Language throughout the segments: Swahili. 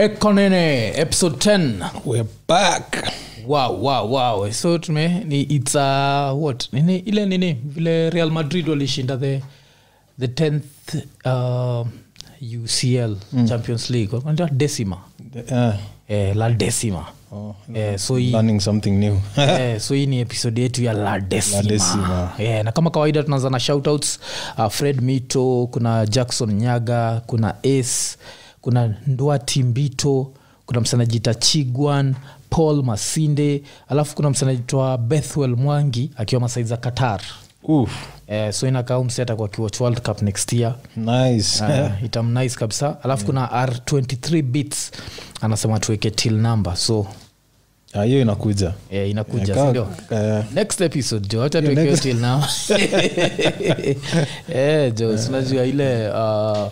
ekonene episode 10 We're back. wow wow wow. So tume ni its uh, what? Nini ile nini? Vile real madrid walishinda the the 10th uh, ucl mm. champions league. Wanaita decima. Uh, eh, la decima. Oh, eh, so hii learning something new. eh, so hii ni episode yetu ya la decima, La Decima. Eh, na kama kawaida tunaanza na shoutouts uh, fred mito kuna jackson nyaga kuna ace kuna ndwati mbito kuna msanajita chigwan paul masinde alafu kuna msanajitwa bethwel mwangi akiwa masai za qatar. Oof, eh, so inakaa msi atakuwa kiwatch world cup next year. Nice. uh, itamnice kabisa. Alafu kuna r23 bits anasema tuweke till number so Ah, hiyo inakuja. Yeah, inakuja yeah, sindio? uh, next episode jo hata tuwekeo till now. Eh, jo sinajua ile uh,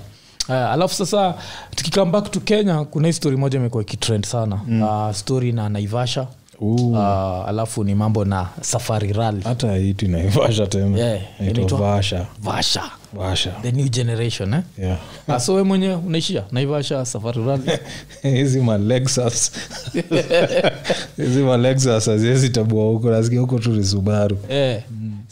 Uh, alafu sasa tukikam back to kenya kuna hii story moja imekuwa ikitrend sana. Mm. uh, story na naivasha. Ooh, uh, alafu ni mambo na safari rali hata itu inaivasha tena. Yeah, inaitwa- vasha. Vasha vasha the new generation eh? yeah. we mwenyewe unaishia? Naivasha safari hizi malexus hizi malexus haziwezi tabua huko nasikia huko tu ni subaru. Eh,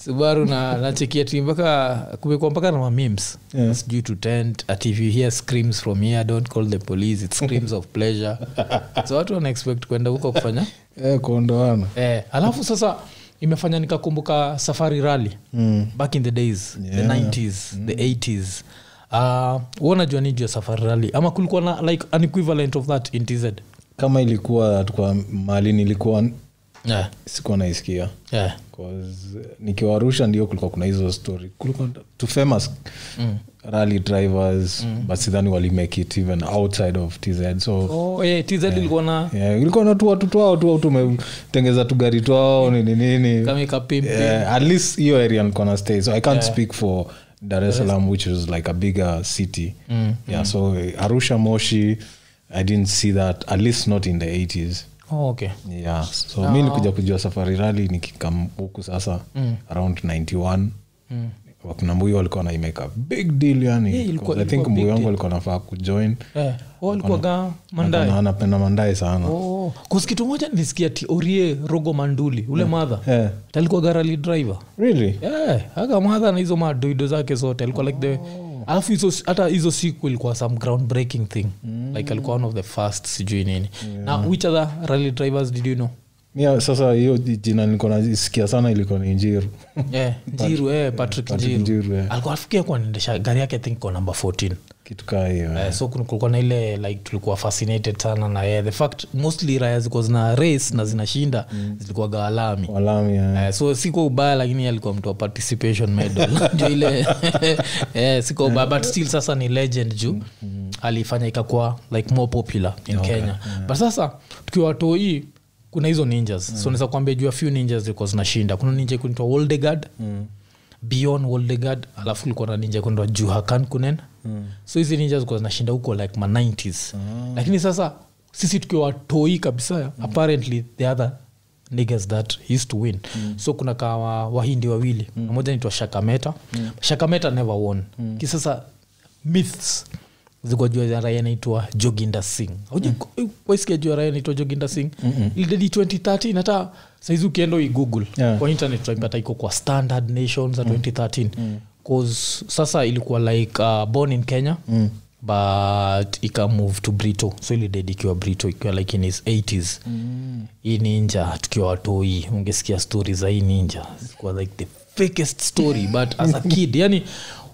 subaru na nachekia mpaka kumekuwa mpaka na mamims Yeah. sijui to tent at if you hear screams from here don't call the police it screams of pleasure. So watu wana expect kwenda huko kufanya? Eh, kuondoana. Eh, alafu sasa imefanya nikakumbuka safari rally mm. back in the days the Yeah. 90s the 80s uh, unajua ni juu ya safari rally ama kulikuwa na like an equivalent of that in tz kama ilikuwa tukwa mali nilikuwa yeah. sikuwa naisikia Yeah. 'Cause, nikiwa arusha ndio kulikuwa kuna hizo story kulikuwa tu famous Mm. Rally drivers mm. but sidhani walimake it even outside of tz so Oh, yeah, tz ilikuwa na yeah, ilikuwa na tu watu twao tu tumetengeza tu gari twao nini nini. Ikapimpi yeah, at least hiyo area nilikuwa na stay so i can't speak for dar es salaam which is like a bigger city. Mm, yeah so arusha moshi i didn't see that at least not in the 80s oh, okay. Yeah so mi nilikuja kujua safari rali nikikam huku sasa Mm. around 91 mm. Wakina mbuyu walikuwa naimeka big deal yani Yeah, ilikuwa- i think mbuyu wangu alikuwa nafaa kujoin. Eh, oh, alikuwaga anapenda mandae sana. Oh. kus moja nilisikia ti orie rogo manduli ule madha yeah. talikuwa garali driver. Really? Yeah, aga madha na hizo madoido zake zote. Alikuwa like the alafu hizo hata hizo siku ilikuwa some ground breaking thing. Mm. like alikuwa one of the first sijui nini. Yeah. na which other rally drivers did you know Mia, sasa hiyo jina nilikuwa nasikia sana ilikuwa ni njiru. Yeah, njiru eh, patrick, Patrick njiru, Njiru, yeah. alikuwa afikia kuwa naendesha gari yake think kwa number 14 kitu kaa hiyo Eh, so kulikuwa na ile like tulikuwa fascinated sana na yeye the fact mostly raya zilikuwa zina race na zinashinda mm. zilikuwa gawalami walami yeah. Eh, so siko ubaya lakini alikuwa mtu wa participation medal. Juu ile eh, siko ubaya but still sasa ni legend juu. Alifanya ikakuwa like more popular in kenya. but sasa tukiwa watoi kuna hizo ninjas. So naweza kuambia juu a few ninjas zilikuwa zinashinda. Kuna ninja kunaitwa woldegard beyond woldegard alafu kulikuwa na ninja kunaitwa juhakan kunen so hizi ninja zilikuwa zinashinda huko like ma 90s lakini sasa sisi tukiwa watoi kabisa apparently the other niggers that used to win. So kuna kawa wahindi wawili. Mm. mmoja nitwa shakameta. Mm. shakameta never won. Mm. kisasa myths zilikuwa juu ya raia naitwa joginda singh. Waisikia juu ya raia naitwa joginda sing ilidedi 2013 hata saizi ukienda uigoogle Yeah. kwa internet utaipata iko kwa standard nations za 2013 cause sasa ilikuwa like uh, born in kenya mm. but ika move to brito. So ilided ikiwa brito ikiwa like in his 80s mm. hii ninja tukiwa watoi ungesikia stori za hii ninja. Zilikuwa like the fakest story but as a kid. Yani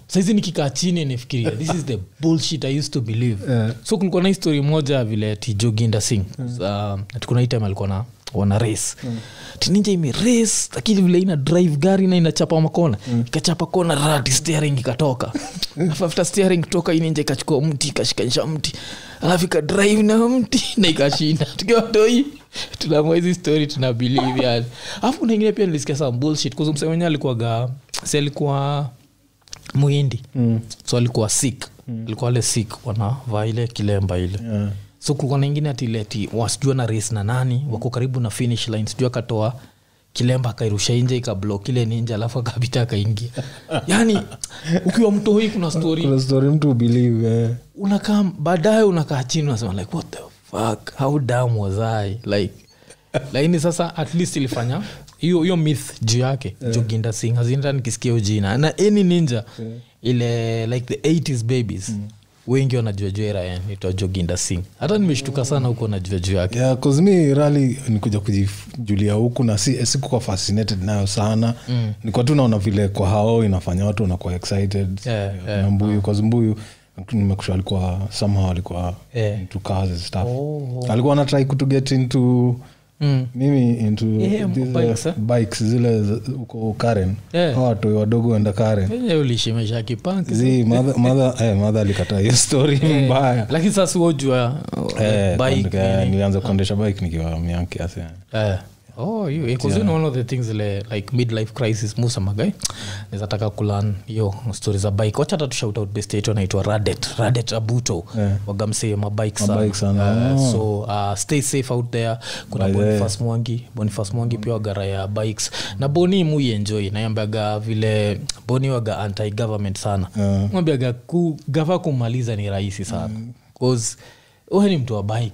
saizi nikikaa chini nifikiria this is the bullshit i used to believe Yeah. so kulikuwa na histori moja vile tijoginda sing mm. uh, tukuna alikuwa na wana race mm. tininja ime race lakini vile ina drive gari na inachapa makona mm. ikachapa kona rati steering ikatoka after steering toka ininja ikachukua mti ikashikanisha mti alafu ikadrive na mti na ikashinda tukiwatoi tunamua hizi story tuna believe yani alafu na ingine pia nilisikia some bullshit kuzu msee alikuwaga si alikuwa muhindi Mm. so alikuwa sik mm. alikuwa ale sik wanavaa ile kilemba ile Yeah. so kulikuwa na ingine atileti wasijua na race na nani wako karibu na finish line sijua akatoa kilemba akairusha nje ikablok ile ninje alafu akapita akaingia yani ukiwa mtoi kuna story kuna story mtu believe eh. unakaa baadaye unakaa chini unasema like what the fuck how dam was i like lakini sasa at least ilifanya hiyo myth juu yake yeah. joginda sing hazinta nikisikia ujina na any ninja yeah. ile like the 80s babies mm wengi wanajua jua irayan itwa joginda sing hata nimeshtuka sana huko najua juu yake yeah, mi rali nikuja kujijulia huku na si, sikuwa fascinated nayo sana mm. nikuwa tu naona vile kwa hao inafanya watu wanakuwa excited Yeah, na yeah. mbuyu kwa mbuyu nimekusha alikuwa somehow alikuwa Yeah. into cars and stuff Oh. alikuwa anatrai kutuget into mm. mimi into Yeah, these, bikes, eh? bikes zile uko huko karen Yeah. watu wadogo enda karenulishimesha mother- eh, mother alikataa hiyo story mbaya lakini sasa uojua Eh, nilianza kuendesha bike nikiwa miaka kiasi Eh. Oh, you, 'cause you know one of the things ile like midlife crisis musamagai nizataka kulan hiyo stori za bike. Wacha hata tushout out best yetu anaitwa radet radet abuto. Yeah. wagamsee mabike Mabike sana, Eh, oh. so uh, stay safe out there. Kuna By the way. mwangi bonifas mwangi pia wagara ya bikes. Na boni muienjoy naambiaga vile boni waga anti government sana. Yeah. mwambiaga ku, gava kumaliza ni rahisi sana. Cause uwe ni mtu wa bike.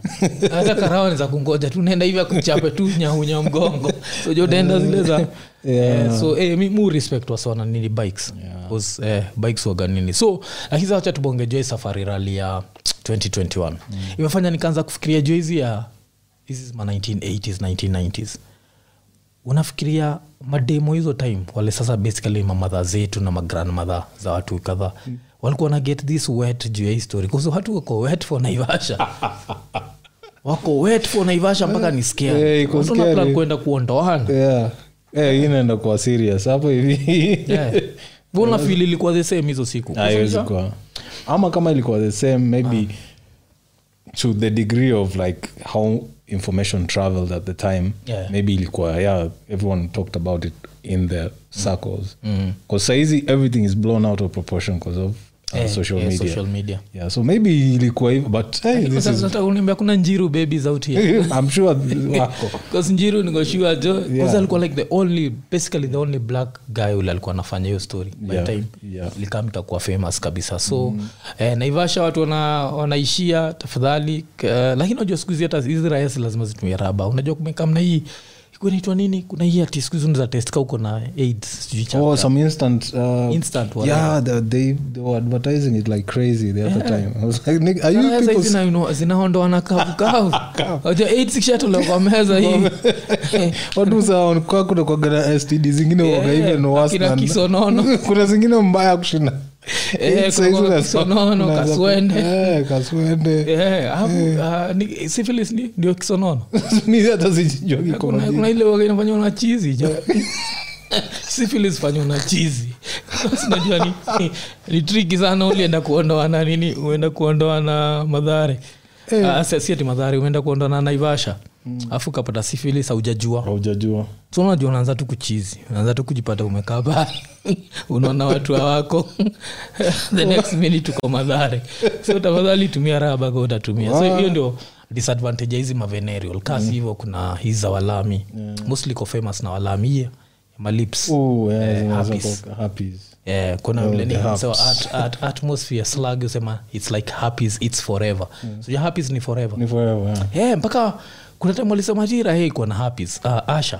Hata karawa za kungoja tu naenda hivi akuchape tu nyahunya mgongo. So jodaenda zile za Yeah. eh, so eh, mi mu respect wasona nini bikes. Cause, eh, bikes waga nini. So lakini wacha tubongejoi safari rali ya 2021 imefanya nikaanza kufikiria juu hizi ya hizi ma 1980s 1990s unafikiria mademo hizo time wale sasa basically mamadha zetu na magrandmadha za watu kadhaa walikuwa na get this wet juu ya history kuso watu wako wet for naivasha. Wako wet for naivasha mpaka ni Eh, iko scary. plan kwenda kuondoana. Yeah. Eh, inaenda kuwa serious hapo hivi. Yeah. fil ilikuwa the same hizo siku? Ama kama ilikuwa the same maybe to the degree of like how information traveled at the time Yeah. maybe ilikuwa yeah everyone talked about it in their circles. Because saizi everything is blown out of proportion because of uh, Eh, social eh, media social media yeah so maybe ilikuwa hivyo but hey, this is, uniambia kuna njiru babies out here i'm sure Because njiru nikoshua jo Yeah. yeah. alikuwa like the only basically the only black guy ule alikuwa anafanya hiyo story by Yeah, time yeah. likamtakuwa famous kabisa so mm. eh, naivasha watu wana, wanaishia tafadhali uh, lakini unajua siku hizi hata hizi raya lazima zitumie raba unajua kumekamna hii ikuwa nini? Kuna hii ati siku hizi unaweza test ka na aids sijui cha- oh some instant uh, Instant whatever. yeah they, they, they were advertising it like crazy the other time. I was like Nick, are you Raya people saizi na- ino- zinaondoa na kavukavu Unajua AIDS ikishatolewa kwa meza hii. Watu kwa kuna std zingine waga even worse akina kisonono. kuna zingine mbaya kushinda Eh, unasema- kisonono, unaweza- kaswende. Eh, Eh, ah, ndio kisonono. Mi hata sijijua kiko kuna, na kuna ile waga inafanywa na chizi fanywa na chizi. Sinajua ni, ni, triki sana ulienda kuondoa na nini uenda kuondoa na madhare. Hey. Ah, si ati madhare umeenda kuondoa na naivasha afu kapata syphilis haujajua haujajua. So unajua unaanza tu kuchizi unaanza tu kujipata umekaa unaona watu hawako. The next minute uko madhare. So tafadhali tumia raha bako utatumia. So hiyo ndio disadvantage hizi mavenerial kasi hivyo kuna hiza walami. Yeah. mostly ko famous na walami hiye malips Ooh, yeah, kuna at, at, atmosphere usema its like its forever. So ni forever. Ni forever yeah. yeah, mpaka kuna time walisema jira hey, kuwa na uh, asha.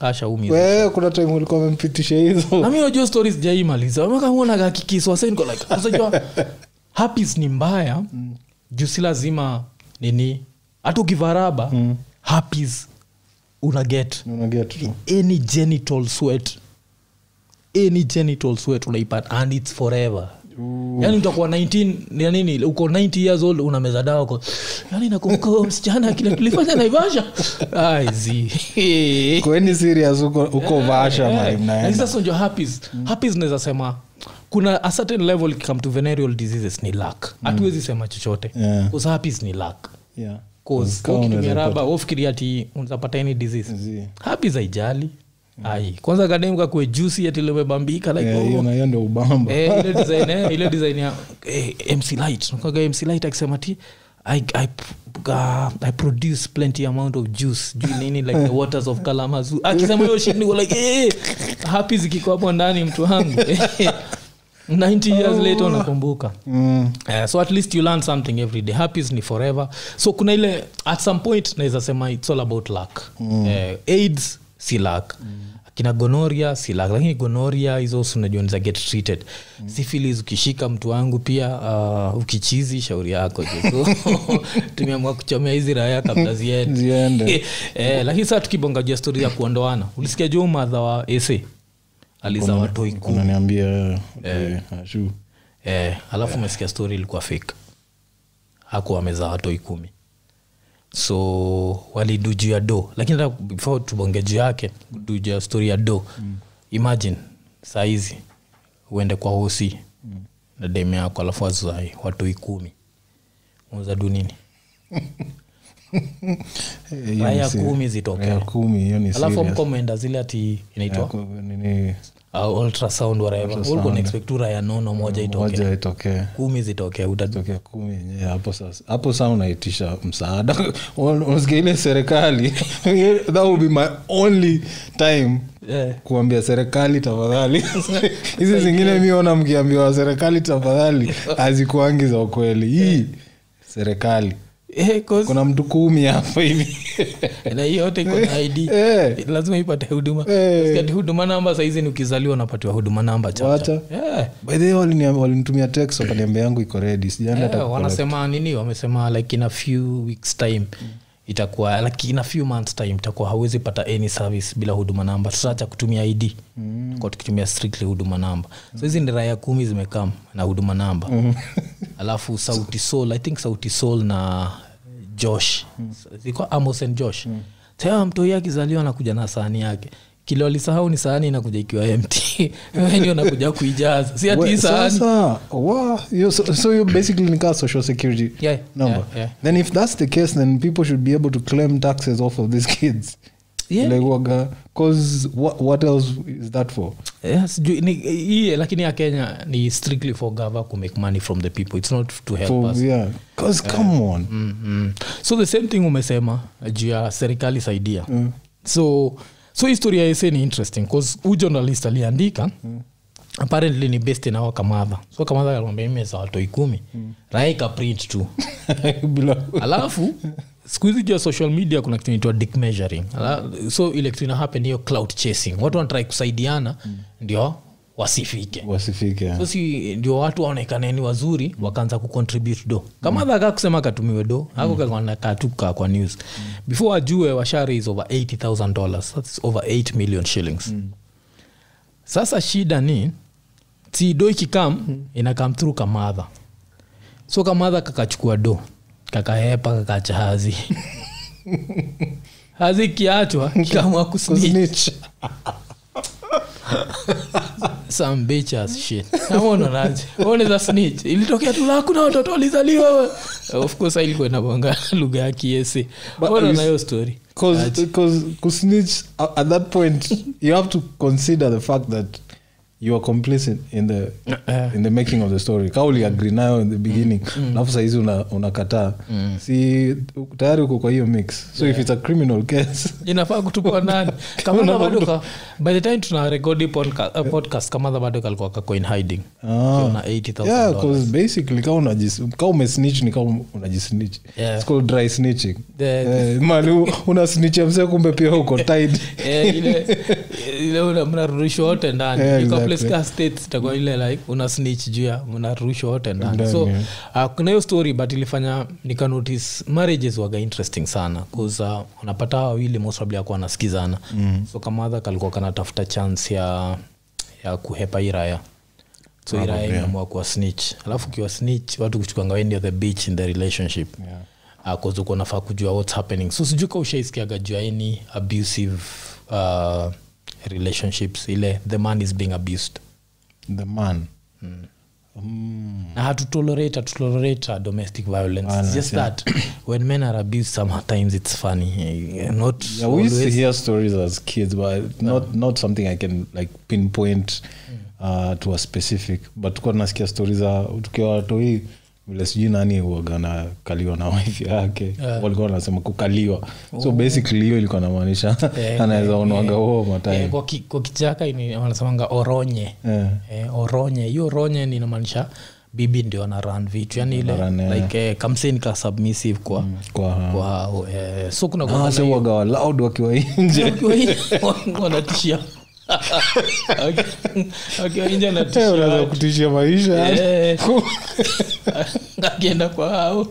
Asha umi kuna time ulikuwa amempitisha hizo. Nami najua stories jaimaliza makamuonaga kikiswa like unajua happis ni mbaya. Juu si lazima nini hata ukivaraba mm. happis una get. Any genital sweat any genital sweat unaipata and its forever yani utakuwa 19 ya nini? Uko 90 years old unameza dawa uko yani nakumbuka msichana kile tulifanya naivasha. Kweni serious uko, uko vasha sasa mnaenda sasa unajua happis happis naweza sema kuna a certain level come to venereal diseases ni luck. Hatuwezi sema chochote. Yeah. Cause happies ni luck. Yeah. Ukitumia unaweza raba ufikiria ati unazapata any disease. Happies haijali ai kwanza kademka kue jusi ati limebambika like Yeah, oh, hiyo ndio ubamba. Eh, ile design eh, ile design ya eh, mc light Nakuwaga mc light akisema ti I, I, uh, I produce plenty amount of juice. Juu nini like the waters of kalamazu akisema hiyo shit niko like hey, happy zikiko hapo ndani mtu wangu. 90 years later unakumbuka. Mm. Uh, so at least you learn something every day. Happis ni forever. So kuna ile at some point naweza sema its all about luck. Mm. uh, aids si luck. Mm kina gonoria silak lakini gonoria hizo unajua niza get treated. Mm. sifilis ukishika mtu wangu pia uh, ukichizi shauri yako so tumeamua kuchomea hizi raya kabla ziende. Eh, lakini saa tukibonga jua stori ya kuondoana? Ulisikia juu madha wa ese aliza watoi kumi eh, eh, alafu umesikia story ilikuwa fake. Hakuwa amezaa watoi kumi so walidu juu ya do lakini hata before tubonge juu yake du juu ya story ya do mm. imagine saa hizi uende kwa hosi mm. na deme yako alafu azai watoi kumi. Uza du nini? Kumi zitokee ya kumi hiyo ni alafu mko mwenda zile ati inaitwa uh, ultrasound whatever. Ulikuwa tu raya nono moja itoke itokee. kumi zitokee utatokea kumi. Yenyewe hapo sasa hapo saa unaitisha msaada. Unasikia ile serikali that will be my only time yeah. kuambia serikali tafadhali. Hizi zingine mi ona mkiambiwa serikali tafadhali hazikuangi za ukweli. Hii serikali Eh, kuna mtu kumi hapo hivi. Na hiyo yote iko na id Eh. lazima ipate huduma. Eh. Huduma namba saizi ni ukizaliwa unapatiwa huduma namba chacha. Eh. by the walinitumia text wakaniambia yangu iko redi sijaenda Eh, wanasema nini? Wamesema like in a few weeks time itakuwa like in a few months time itakuwa hauwezi pata any service bila huduma namba. Tutaacha kutumia id mm. kwa tukitumia strictly huduma namba. So hizi ni raya kumi zimekam na huduma namba. Alafu sauti sol i think sauti sol na josh. Zilikuwa amos and josh. Mm. taya mtoi akizaliwa anakuja na sahani yake kile walisahau ni sahani inakuja ikiwa mt weni nakuja kuijaza si ati sahani. sasa you- so, so you basically nika social security Yeah, number. yeah, yeah. then if that's the case then people should be able to claim taxes off of these kids. Yeah. like waga cause what, what else is that for? Yes, ni- hii lakini ya kenya ni strictly for gava to make money from the people. It's not to help for us. yeah cause come on. Mm, mm. so the same thing umesema juu ya serikali saidia. Mm. so so historia ese ni interesting bcause hu journalist aliandika mm. apparently ni best nawa kamadha so kamadha akamwambia za watoi kumi mm. raika print tu alafu siku hizi juu ya social media kuna kitu inaitwa dick measuring Ala, so ile kitu ina happen hiyo cloud chasing watu wanatrai kusaidiana ndio wasifike. Wasifike. So si ndio watu waonekaneni wazuri wakaanza kucontribute do. Kama mm. dhaka kusema katumiwe do ako kakatuka kwa news. Before ajue washare is over 80000 dollars thats over 8 million shillings. Sasa shida ni si do ikikam ina come through kamadha so kamadha kakachukua do kakahepa kakachahazi. Hazi hazi kiachwa kama kusnitch. Snitch. some bitch ass shit. Amononaje oneza snitch. Ilitokea tu hakuna watoto walizaliwa of course ilikuwa inabonga lugha ya kiese onana hiyo story? Cause, cause kusnitch at that point you have to consider the fact that you are complicit in the uh, in the making of the story. Ka uliagri nayo in the beginning alafu sahizi una- mm. si tayari uko kwa hiyo mix. So if it's a criminal case. Inafaa kutupwa nani? Kamadha badoka by the time tuna rekodi uh, podcast kamadha bado alikuwa kako in hiding. Ah. na 80000 yeah cause basically ka unajis- ka umesnitch ni ka unajisnitch. Yeah. It's called dry snitching. The- Eh, mali una snitch ya kumbe pia uko tied. Eh, ile ile mnarudishwa wote ndani Yeah, exactly. place states itakuwa ile like una snitch juu ya wote ndani so yeah. uh, kuna hiyo story but ilifanya nika notice marriages waga interesting sana bcause uh, unapata wawili most probably akuwa anasikizana mm. so kamadha kalikuwa kanatafuta chance ya ya kuhepa iraya so iraya imeamua kuwa snitch alafu ukiwa snitch watu kuchukwanga the beach in the relationship Yeah. uh, nafaa kujua what's happening so sijui ka ushaisikiaga jua any abusive uh, relationships ile the man is being abused. The man. Na hatutolerate hatutolerate uh, domestic violence. It's just yeah. that when men are abused sometimes it's funny. Eh, not yeah, we used to hear stories as kids but not not something i can like pinpoint uh, to a specific. But tukuwa tunasikia stories za tukiwa watoi vile sijui nani uaga na kaliwa na wife yake. Yeah. walikuwa wanasema kukaliwa. So basically hiyo ilikuwa namaanisha anaweza onwaga kwa, ki, kwa kichaka wanasemanga oronye. Yeah. eh, oronye. Hiyo oronye ninamaanisha bibi ndio ana ran vitu. Yani ile eh. like eh, kamseni ka submissive kwa kwa kwa eh, so kuna Ah, so uaga loud wakiwa injewanatishia wakiwa nje, wanatishia Wakiwa nje anatishia kutishia maisha Eh, akienda kwa hao.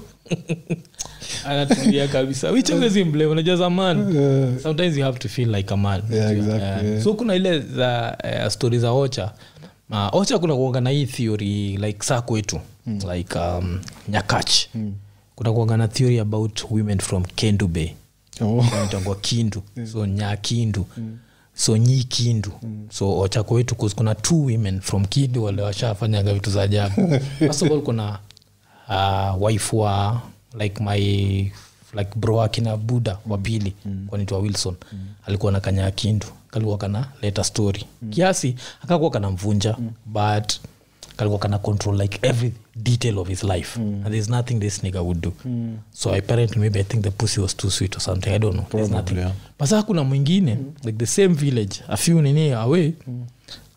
Anatulia kabisa. Wichemezimble unajua zaman Eh, sometimes you have to feel like a man. Yeah, exactly, Eh, yeah. so kuna ile za uh, stori za ocha. Uh, ocha kuna kuanga na hii theory like saa kwetu. Like um, nyakach. Kuna kuanga na theory about women from kendu bay oh. tangwa kindu. So nyakindu so nyi kindu. So ochako wetu kuna two women from kindu wale washafanyaga vitu za ajabu. First of all kuna uh, wife wa like my like bro akina buda wa pili mm. kwanitwa wilson. Alikuwa na kanya kindu kalikuwa kana leta story. Kiasi akakuwa kana mvunja but kalikuwa kana control like every detail of his life. And there's nothing this nigger would do. So apparently maybe i think the pussy was too sweet or something. I don't know. There's nothing. yeah. but sasa kuna mwingine. Like the same village. A few nini away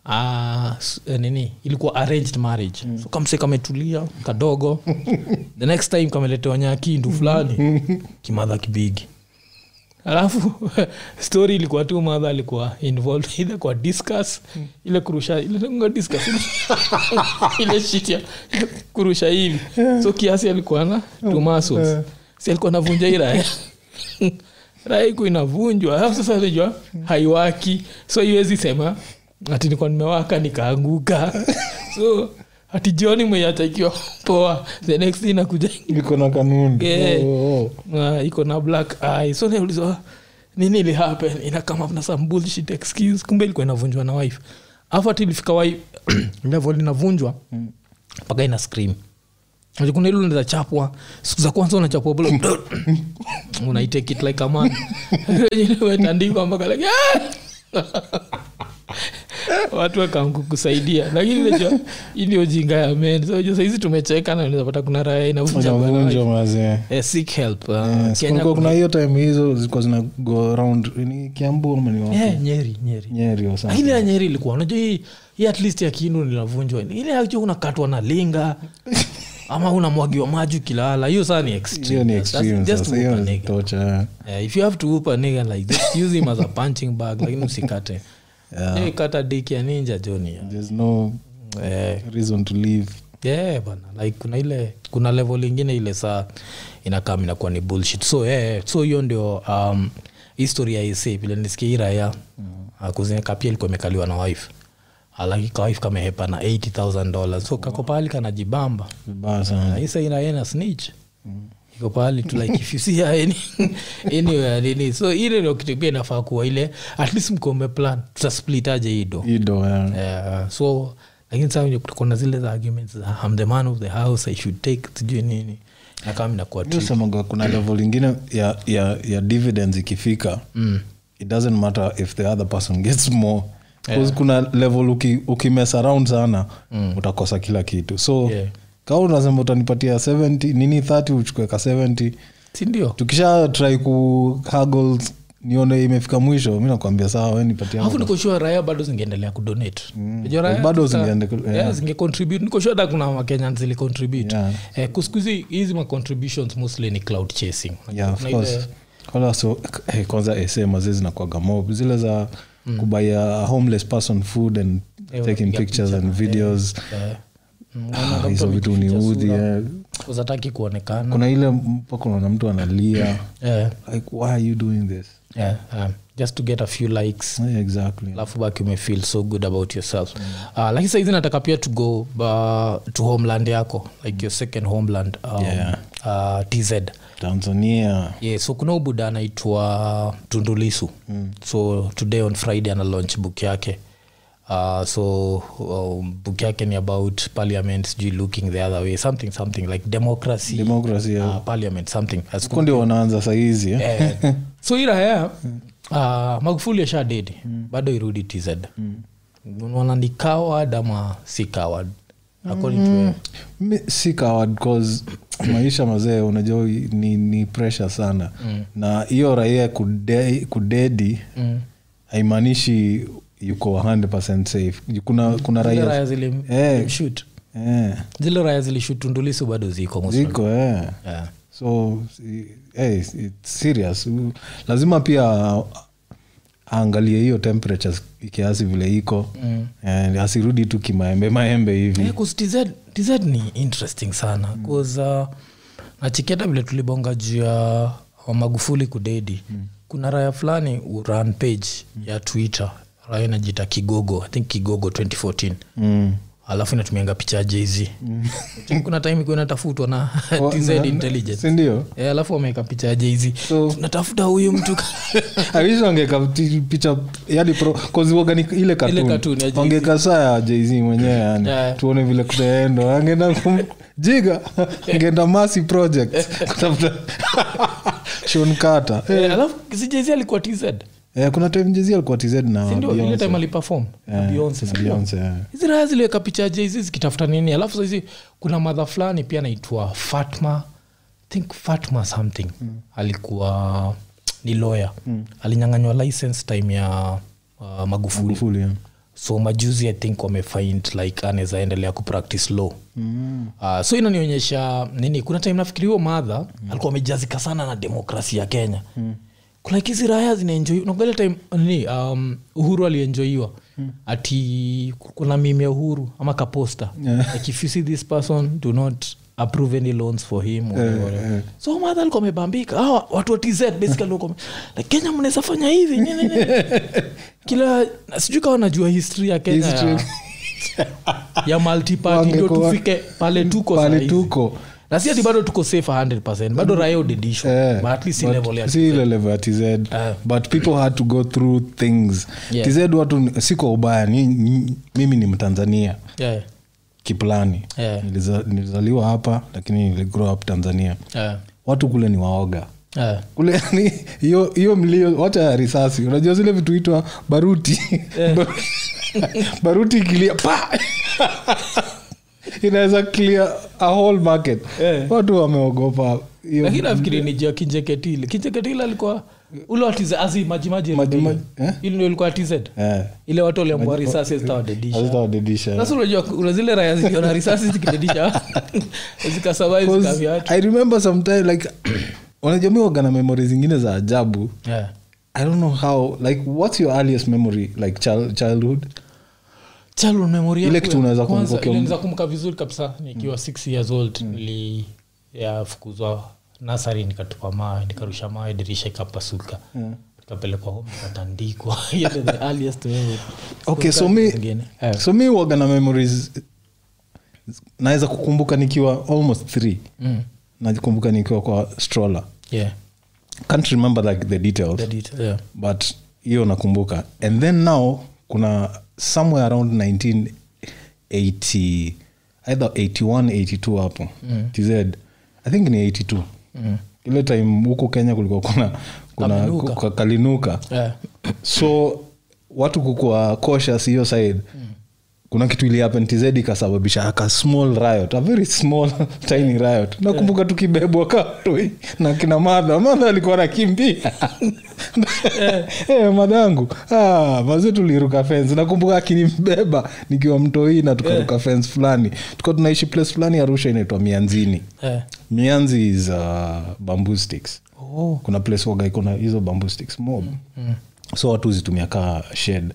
uh, nini. Ilikuwa arranged marriage. So kamse kametulia kadogo. The next time kameletewa nyakindu fulani. Kimadha kibigi alafu story ilikuwa tu madha alikuwa involved either kwa discuss ile kurusha ile discus. Ile shit ya kurusha hivi. So kiasi alikuwa na two muscles. Si alikuwa navunja hii raya raya inavunjwa. Alafu sasa najua haiwaki. So iwezi sema ati nikuwa nimewaka nikaanguka. So ati jioni mwenye ikiwa poa. The next day nakuja iko na kanuni. Yeah. oh, oh. uh, iko na black eye. So naulizwa nini ili happen? Ina kama na some bullshit excuse. Kumbe ilikuwa inavunjwa na wife. Afu ati ilifika wife level inavunjwa mpaka ina scream. Kuna ile unaweza chapwa. Siku za kwanza unachapwa bula unaitake it like a man. Wetandikwa mpaka like "Ah!" watu wakamkusaidia lakini najua hii ndio jinga ya men. So saizi tumecheka na unaweza pata kuna raya inavunja bwana Unavunjwa mazee Eh, seek help uh, hiyo time hizo zilikuwa zina go around ni kiambu ama ni? Eh, nyeri nyeri. Nyeri lakini ya nyeri ilikuwa unajua hii hii at least ya kindu linavunjwa ile ajo unakatwa na linga ama unamwagiwa maji ukilala. Hiyo saa ni. Eh, if you have to whoop a nigga like this use him as a punching bag lakini usikate yeah. kata diki ya ninja joni there's no eh, reason to leave. Yeah, bana. Like kuna ile kuna level ingine ile saa inakam inakuwa ni bullshit. So yeah, so hiyo ndio um, history ya ise vile nisikia hii raya mm. kuzineka pia ilikuwa imekaliwa na wife. Alaki ka kamehepa na 80000 dollars. So kako pahali kanajibamba isa inayena snitch iko pahali tu like if you see her any, anywhere nini so ile ndio kitu pia inafaa kuwa ile at least mkombe plan tutasplit aje hii do ido yeah. yeah, so lakini saa kutakuwa zile za arguments za I'm the man of the house i should take sijui nini husemaga kuna level ingine ya, ya, ya dividends ikifika mm. it doesn't matter if the other person gets more yeah. kuna level uki, around sana mm. utakosa kila kitu so Yeah. Kaa unasema utanipatia 70 nini 30 uchukue ka 70 sindio tukisha try ku haggle nione imefika mwisho mi nakwambia sawa we nikoshua raya bado zingeendelea kudonate. Raya Bado katika- yeah, nikoshua hata kuna wakenya zilicontribute Yeah. eh, kusikuhizi hizi macontributions mostly ni cloud chasing. Yeah, Wala so, eh, kwanza ese mazee zinakwaga mob. Zile za mm. kubaia homeless person food and Eh, taking pictures picha, and videos. Yeah. mm, Ah, hizo mtu vitu ni udhi uzataki kuonekana. Kuna ile mpaka unaona mtu analia. Yeah. like why are you doing this? Yeah, um, just to get a few likes. Yeah, exactly. Alafu baki umefeel so good about yourself. Mm. uh, lakini saizi nataka pia to go uh, to homeland yako. Like your second homeland um, Yeah. uh, tz tanzania. Yeah, so kuna ubuda anaitwa tundulisu mm. so today on friday ana launch book yake Uh, so um, book yake ni about parliament sijui looking the other way something something like democracy democracy yeah. uh, parliament something kundi wanaanza sahizi eh? eh, so iraya uh, magufuli asha dedi bado irudi tz mm. ni coward ama si coward according to wewe? Si coward cause maisha mazee unajua ni, ni pressure sana mm. na hiyo raia kude, kudedi Mm. haimaanishi yuko 100 safe. Kuna, kuna Zile raya zili- Eh. zilimshoot. eh, zile raya zilishutundulisu bado ziko ziko eh. Yeah. so si- eh, it's serious. Lazima pia aangalie hiyo temperature kiasi vile iko. Mm. asirudi tu kimaembe maembe hivi. Yeah, TZ, TZ ni interesting sana. Bcause uh, nachiketa vile tulibonga juu ya magufuli kudedi. Kuna raya fulani uran page ya twitter raya inajita kigogo i think kigogo 2014 mm. alafu inatumianga picha ya jz kuna time ikuwa inatafutwa na Oh, tz intelligence. sindio Eh, alafu wameweka picha ya jz So- tunatafuta huyu mtu picha yani ile wangeka saa ya jz mwenyewe yani. Yeah. tuone vile kutaendo angeenda kum- jiga angeenda masi project. Kutafuta shon kata Eh, alafu si jz alikuwa tz Eh, kuna time jz alikuwa tz na sindio ile Beyonce. time alipefom na beyonce na sindio? Beyonce, hizi raya ziliweka picha jz zikitafuta nini alafu saizi kuna madha fulani pia anaitwa fatma think fatma something mm. alikuwa ni lawyer mm. alinyanganywa license time ya uh, magufuli Magufuli, yeah. so majuzi i think wamefind like anaweza endelea kupractice law mm. uh, so inanionyesha nini kuna time nafikiri huyo madha mm. alikuwa amejazika sana na demokrasi ya kenya mm kuna kizi raya zinaenjoi unaangalia time nini um, uhuru alienjoiwa hmm. ati kuna mimi ya uhuru ama kaposta Yeah. like if you see this person do not approve any loans for him or whatever. so madha alikuwa amebambika ah, watu wa tz basically wame- like kenya mnaweza fanya hivi nini, nini. kila sijui kawa najua history ya kenya History. ya, ya multiparty ndio tufike pale tuko pale tuko na si ati bado tuko safe 100 bado raya udedishwa Eh, but at least but level ya si ile level ya tz but people had to go through things. Yeah. tz watu siko ubaya ni, ni, mimi ni mtanzania. Yeah. kiplani. Yeah. Niliza, nilizaliwa hapa lakini niligrow up tanzania. Yeah. watu kule ni waoga. Yeah. kule ni hiyo hiyo mlio wacha ya risasi. Unajua zile vitu itwa baruti. Baruti ikilia pa inaweza clear a whole market. Yeah. watu wameogopa. Lakini nafikiri ni jia kinjeketile kinjeketile alikuwa ule watiz azi majimaji Maji- rebellion. ile ndio ilikuwa tz ile watu waliambua risasi zitawadedisha sasa unajua kuna zile raya ziliona risasi zikidedisha zikasurvive 'Cause i remember sometime like unajamii wagana memori zingine za ajabu. Yeah. i don't know how like what's your earliest memory like child, childhood childhood memory Ile kitu unaweza kumbuka unaweza kumbuka vizuri kabisa nikiwa six years old nili yafukuzwa nasari nikatupa mawe nikarusha mawe dirisha ikapasuka home okay so mi. Eh. so mi waga na memories naweza kukumbuka nikiwa almost three Mm. nakumbuka nikiwa kwa stroller Yeah. can't remember like the details The detail, yeah. but hiyo nakumbuka and then now kuna somewhere around 1980 either 81 82 hapo mm. tz i think ni 82 mm. ile time huku kenya kulikuwa kuna kuna kalinuka, kalinuka Yeah. so watu kukua cautious hiyo side mm. Kuna kitu ili happen tz ikasababisha aka small riot a very small tiny riot. Nakumbuka tukibebwa katoi na kina madha madha alikuwa nakimbia hey, madhangu ah, maze tuliruka fence. Nakumbuka akinimbeba nikiwa mtoi na tukaruka fence fulani. Tuka tunaishi place fulani arusha inaitwa mianzini. Yeah. mianzi is uh, bamboo sticks. Oh. kuna place waga iko na hizo bamboo sticks mob. So watu zitumia kaa shed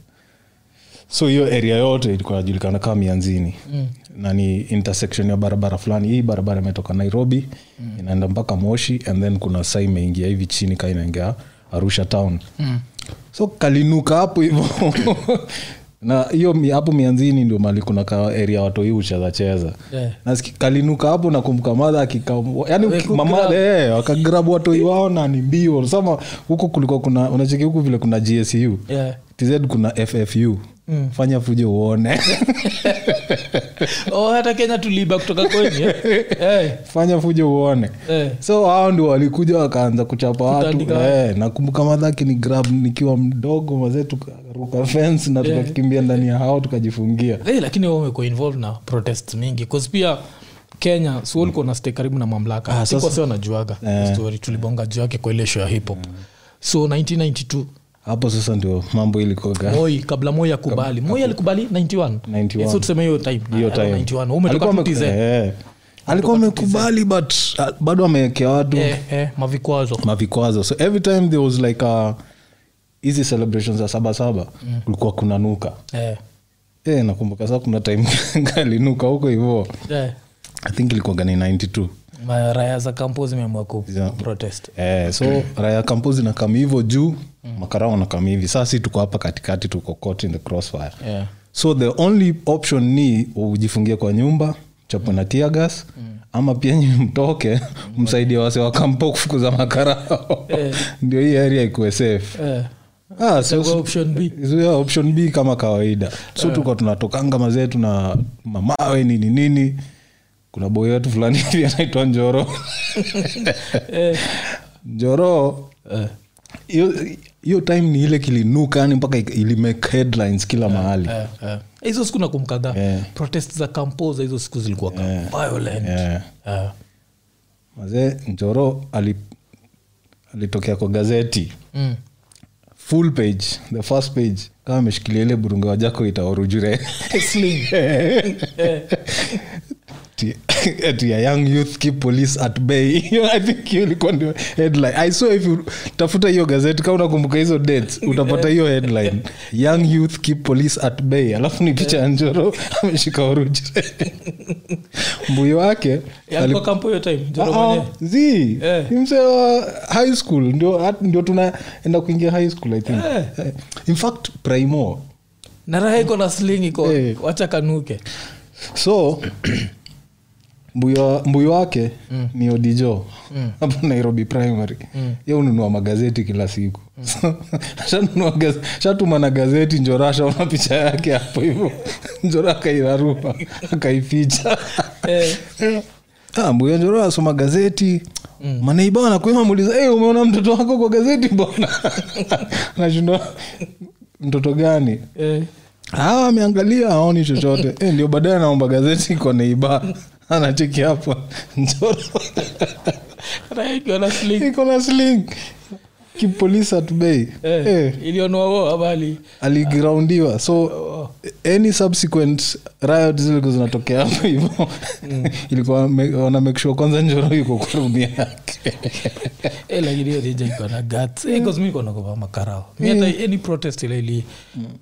so hiyo area yote ilikuwa najulikana kama mianzini mm. na ni intersection ya barabara fulani hii barabara imetoka nairobi mm. inaenda mpaka moshi and then kuna saa imeingia hivi chini ka inaingia arusha town mm. so kalinuka hapo hivo na hiyo hapo mianzini ndio mali kuna ka area watoi hii Yeah. Kalinuka hapo nakumbuka madha akika yani Weku mama grab. eh, wakagrab watoi wao na ni mbio sama huku kulikuwa kuna unacheki huku vile kuna gsu Yeah. Tz kuna ffu fanya fujo uone. Oh, hata kenya tuliba kutoka kwenye hey. fanya fujo uone. Hey. so hao ndio walikuja wakaanza kuchapa watu. Eh, nakumbuka madhaki ni grab nikiwa mdogo mazee tukaruka fence na tukakimbia ndani ya hao tukajifungia. Hey, lakini wao wamekuwa involved na protest mingi pia kenya si walikuwa na stay karibu na mamlaka. Ah, sikuwasi wanajuaga Eh. story tulibonga juu yake kwa ile show ya hip hop. So 1992 hapo sasa ndio mambo ilikoga. Moi kabla moi akubali. Moi alikubali 91 91. Eh, so tuseme hiyo time. Hiyo Ah, time. 91 umetoka Alikuwa eh. alikuwa amekubali but uh, bado amewekea watu. Eh, eh, mavikwazo. Mavikwazo. So every time there was like hizi celebrations za sabasaba kulikuwa kuna nuka eh, e, nakumbuka saa kuna time kalinuka huko hivo. Eh. i think ilikuwa ni 92 Ma- raya za kampo zimeamua Yeah. Eh, so raya kampo na kam hivo juu makarao na kam hivi. Saa si tuko hapa katikati tuko caught in the crossfire. Yeah. so the only option ni ujifungie kwa nyumba chapo na tiagas ama pia nyi mtoke msaidie wase wa kampo kufukuza makarao. Eh. ndio hii area ikuwe safe. Eh. ah, so, option b. yeah, option b kama kawaida. So tuko tunatokanga mazetu na mamawe nini nini kuna boy wetu fulani hivi anaitwa njoro eh. njoro hiyo hiyo time ni ile kilinuka yani mpaka ilimake headlines kila mahali Eh, eh. yeah. siku nakumkaga yeah. protest za kampoza hizo siku zilikuwa yeah. violent yeah. yeah. mazee njoro ali, alitokea kwa gazeti Mm. full page the first page kama ameshikilia ile burunga wajako itaorujure Sling. Eh. ati a young youth keep police at bay. I think hiyo ilikuwa ndio headline. I saw if you tafuta hiyo gazeti kama unakumbuka hizo dates utapata hiyo headline. Young youth keep police at bay. Alafu ni picha ya njoro ameshika orujire mbuyo wake z time Njoro Ah, ah, Eh. High school. Ndio ndio tunaenda kuingia high school i think. Yeah. in fact primo na raha iko na sling iko. Hey. wacha kanuke. So mbuyo wake wake ni odijo hapo nairobi primary. Ye ununua magazeti kila siku. Mm. shanunua shatuma na gazeti njora ashaona picha yake hapo hivo njora akairarua akaificha. Eh. Ah, mbuyo njoro asoma gazeti. Mm. maneiba anakuima muuliza hey, umeona mtoto wako kwa gazeti mbona nashindwa mtoto gani? Eh. Ah, ameangalia aoni chochote. Eh, ndio baadaye anaomba gazeti kwa neiba anacheki hapo. Njoro iko na sling kipolisi atubei Eh. eh, ilionoa abali aligroundiwa. So any subsequent riot zilikuwa zinatokea hapo hivo ilikuwa me- wana make sure kwanza njoro yuko kwa rumu yake. Eh, lakini hiyo rija iko na guts. Eh, 'cause mi niko naogopa makarao. Mi hata any protest ile ili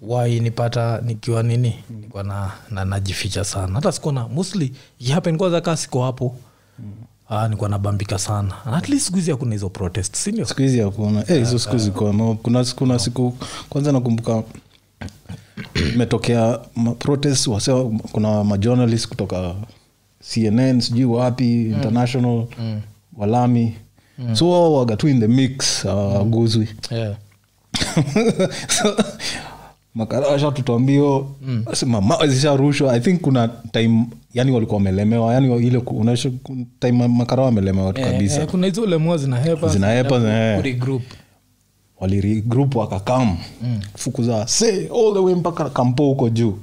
wainipata nikiwa nini nilikuwa na, na najificha sana. Hata sikuona mostly ihapen kwanza kaa siko hapo ah, nilikuwa nabambika sana. And at least siku hizi hakuna hizo protest sindio siku hizi hakuna. Hizo yeah, siku zikona kuna, kuna, no. siku kwanza nakumbuka imetokea ma- protest wase kuna majournalist kutoka cnn sijui wapi international walami. So wao waga tu in the mix awaguzwi yeah. makarasha tutambio mama zisharushwa. I think kuna time yani walikuwa wamelemewa. Yani ile unaisha time makara wamelemewa tu kabisa. Eh, kuna hizo ulemua zinahepa Zinahepa, zina- walirigrup wakakam. Fukuza se all the way mpaka kampo huko juu.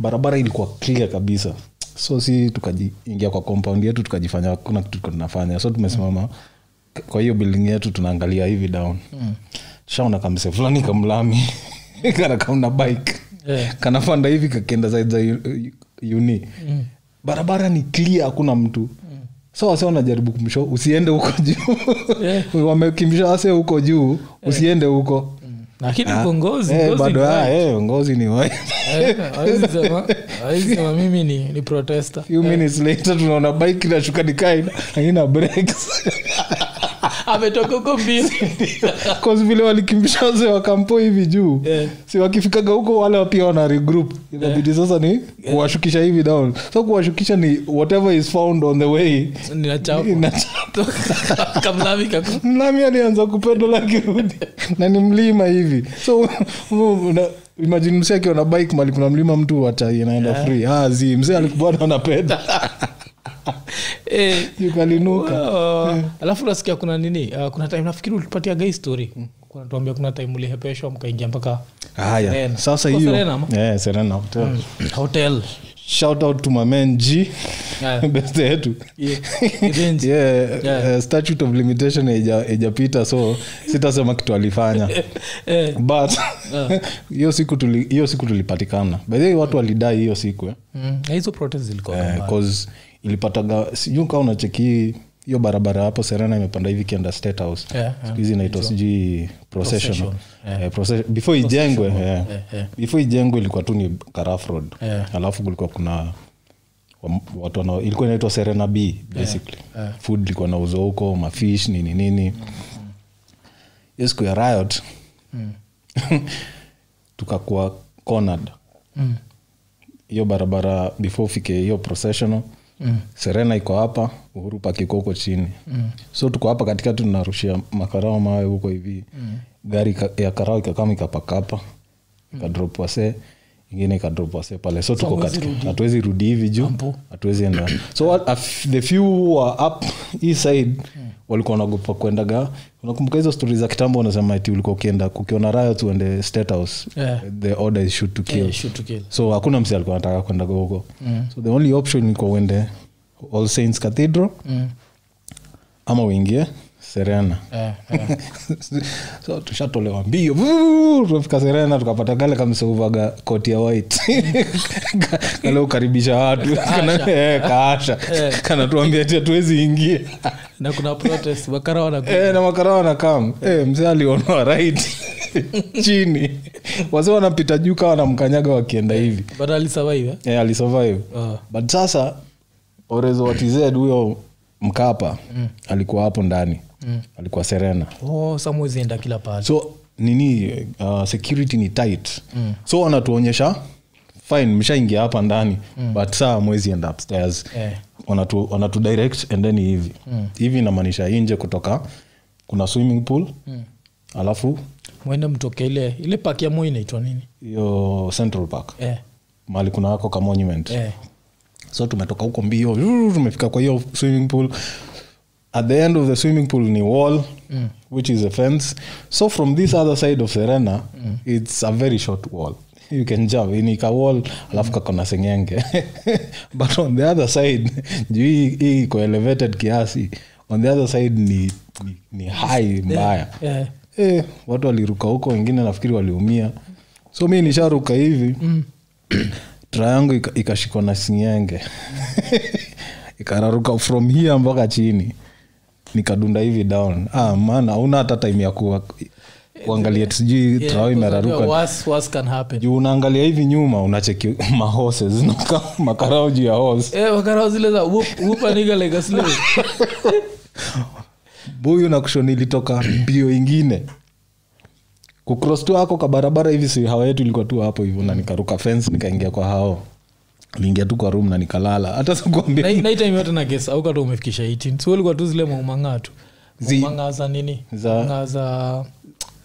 Barabara ilikuwa clear kabisa. So si tukajiingia kwa compound yetu tukajifanya kuna kitu tulikuwa tunafanya. So tumesimama. Kwa hiyo building yetu tunaangalia hivi down. Shaona kamse fulani kamlami kana kamna bike. Yeah. kanafanda hivi kakenda zaidi za uni- mm. barabara ni clear hakuna mtu. So wase wanajaribu kumsho usiende huko juu. Yeah. wamekimbisha wase huko juu usiende huko lakini uko ngozi Eh, ngozi bado ni ah, eh, ngozi ni wa- Eh, hawezi sema- hawezi sema mimi ni, ni protesta few minutes later tunaona bike inashuka nikaina haina breaks ametoka huko mbili vile walikimbisha wazee wakampo hivi juu. Yeah. si wakifikaga huko wale pia wana regroup. Inabidi sasa ni kuwashukisha hivi down. So kuwashukisha ni whatever is found on the way. Mlami alianza kupedola kirudi na ni mlima hivi so una, imagine msee akiwa na bike mali kuna mlima mtu watai inaenda free. Ah, zi msee alikubana anapenda Eh, ukalinuka uh, alafu nasikia kuna nini? Uh, kuna time nafikiri ulipatia gai story. Kunatuambia kuna time ulihepeshwa mkaingia mpaka haya. Sasa hiyo. Serena yeah, serena hotel. Hotel shout out to my man g Yeah. beste yetu Yeah. Yeah, Yeah. uh, statute of limitation ijapita so sitasema kitu alifanya yeah. but hiyo siku tuli- hiyo siku tulipatikana by the watu walidai hiyo siku eh. mm, hizo protest zilikuwa Eh, ilipataga sijuu kaa unacheki hiyo barabara hapo serena imepanda hivi kienda state house Yeah, yeah. siku hizi inaitwa sijui procession yeah. Eh, before ijengwe yeah. yeah, yeah. before ijengwe ilikuwa tu ni karaf road Yeah. alafu kulikuwa kuna watu wana, ilikuwa inaitwa serena b basically yeah. food ilikuwa nauzwa huko mafish nini nini hiyo siku ya riot tukakuwa cornered Mm, hiyo barabara before ufike hiyo processional mm, serena iko hapa uhuru pakikoko chini mm, so tuko hapa katikati tunarushia makarao mawe huko hivi mm. gari ya karao ikakama ikapakapa ikadrop wase ingine ikadropwase pale so tuko katika hatuwezi rudi hivi juu hatuwezi enda so what- the few uh, up hii side walikuwa wanagopa kuendaga unakumbuka hizo stori za kitambo unasema ti ulikuwa ukienda kukiona riot uende state house Yeah. the order is shoot to kill Yeah, shoot to kill. so hakuna msi alikuwa anataka kwenda huko Mm. so the only option ilikuwa uende all saints cathedral Mm. ama uingie serena. Yeah, yeah. so tushatolewa mbio. Tunafika serena tukapata gale kamseuvaga koti ya white. Kale ukaribisha watu. Eh, kaasha Eh. kanatuambia ti hatuwezi ingia. Na kuna protest Eh, na makara wanakam Eh, mzee alionoa right. Chini. Wase wanapita juu kawa wanamkanyaga wakienda hivi. but alisurvive eh? yeah, alisurvive. Uh. but sasa orezo watized huyo mkapa alikuwa hapo ndani alikuwa serena. Oh kila so nini uh, security ni tight. So wanatuonyesha fine mshaingia hapa ndani but saa mwezi enda upstairs. Yeah. wanatu, wanatu direct endeni hivi. Hivi inamaanisha inje kutoka kuna swimming pool alafu mwende mtoke ile ile paki ya moi inaitwa nini? hiyo central park. Yeah. mali kuna wako ka monument. Yeah. so tumetoka huko mbio tumefika kwa hiyo swimming pool at the end of the swimming pool ni wall mm. which is a fence so from this other side of serena mm. it's a very short wall you can jump ni ka wall alafu kakona sengenge but on the other side juu hii iko elevated kiasi on the other side ni, ni, ni high mbaya Eh. eh, watu waliruka huko wengine nafikiri waliumia so mi nisharuka hivi mm. tra yangu ikashikwa na singenge ikararuka from here mpaka chini nikadunda hivi down. Ah, maana hauna hata time ya kuwa, kuangalia sijui Yeah, trao imeraruka. unaangalia hivi nyuma unacheki mahose zinakaa makarao juu ya Eh, buyu na kushoni ilitoka mbio ingine. Kukros tu ako ka barabara hivi si hawa yetu ilikuwa tu hapo hivyo na nikaruka fence nikaingia kwa hao niingia tu kwa room na nikalala. Hata sikuambia. Na- au kata umefikisha 18 so ulikuwa tu zile maumang'aa tu. Maumang'aa za nini? Za- za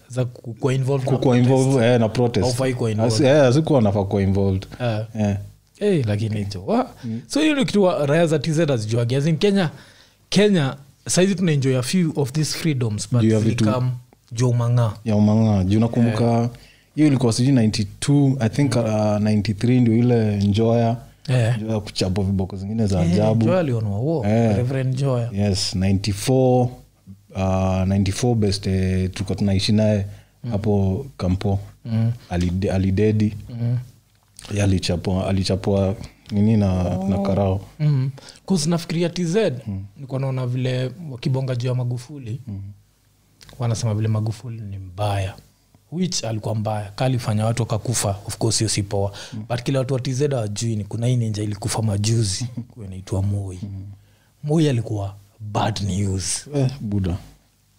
za kukuwa involved na kukuwa protest. involved na protest. Haufai kuwa involved. Asi- sikuwa nafaa kuwa involved. Lakini jo so hiyo ni kitu raya za tz azijuagi azin kenya kenya saizi tunaenjoy a few of these freedoms but Juu ya vitu- zilikam jo mang'aa ya umang'aa juu nakumbuka hiyo ilikuwa sijui 92 i think uh, 93 ndio ile njoya Yeah. njoya kuchapa viboko zingine za Eh, ajabu. Yeah, reverend yes 94 uh, 94 best eh, tulikuwa tunaishi naye hapo kampo Mm. Alide- alidedi Mm. Ye alichapwa alichapwa nini na, na karao. Mm. Nafikiria tz nikuwa naona vile wakibonga juu ya magufuli wanasema vile magufuli ni mbaya which alikuwa mbaya. Kalifanya watu wakakufa. Of course hiyo si poa. But kila watu wa tz awajui ni kuna hii ninja ilikufa majuzi. Inaitwa moi. Moi alikuwa bad news. Eh, buda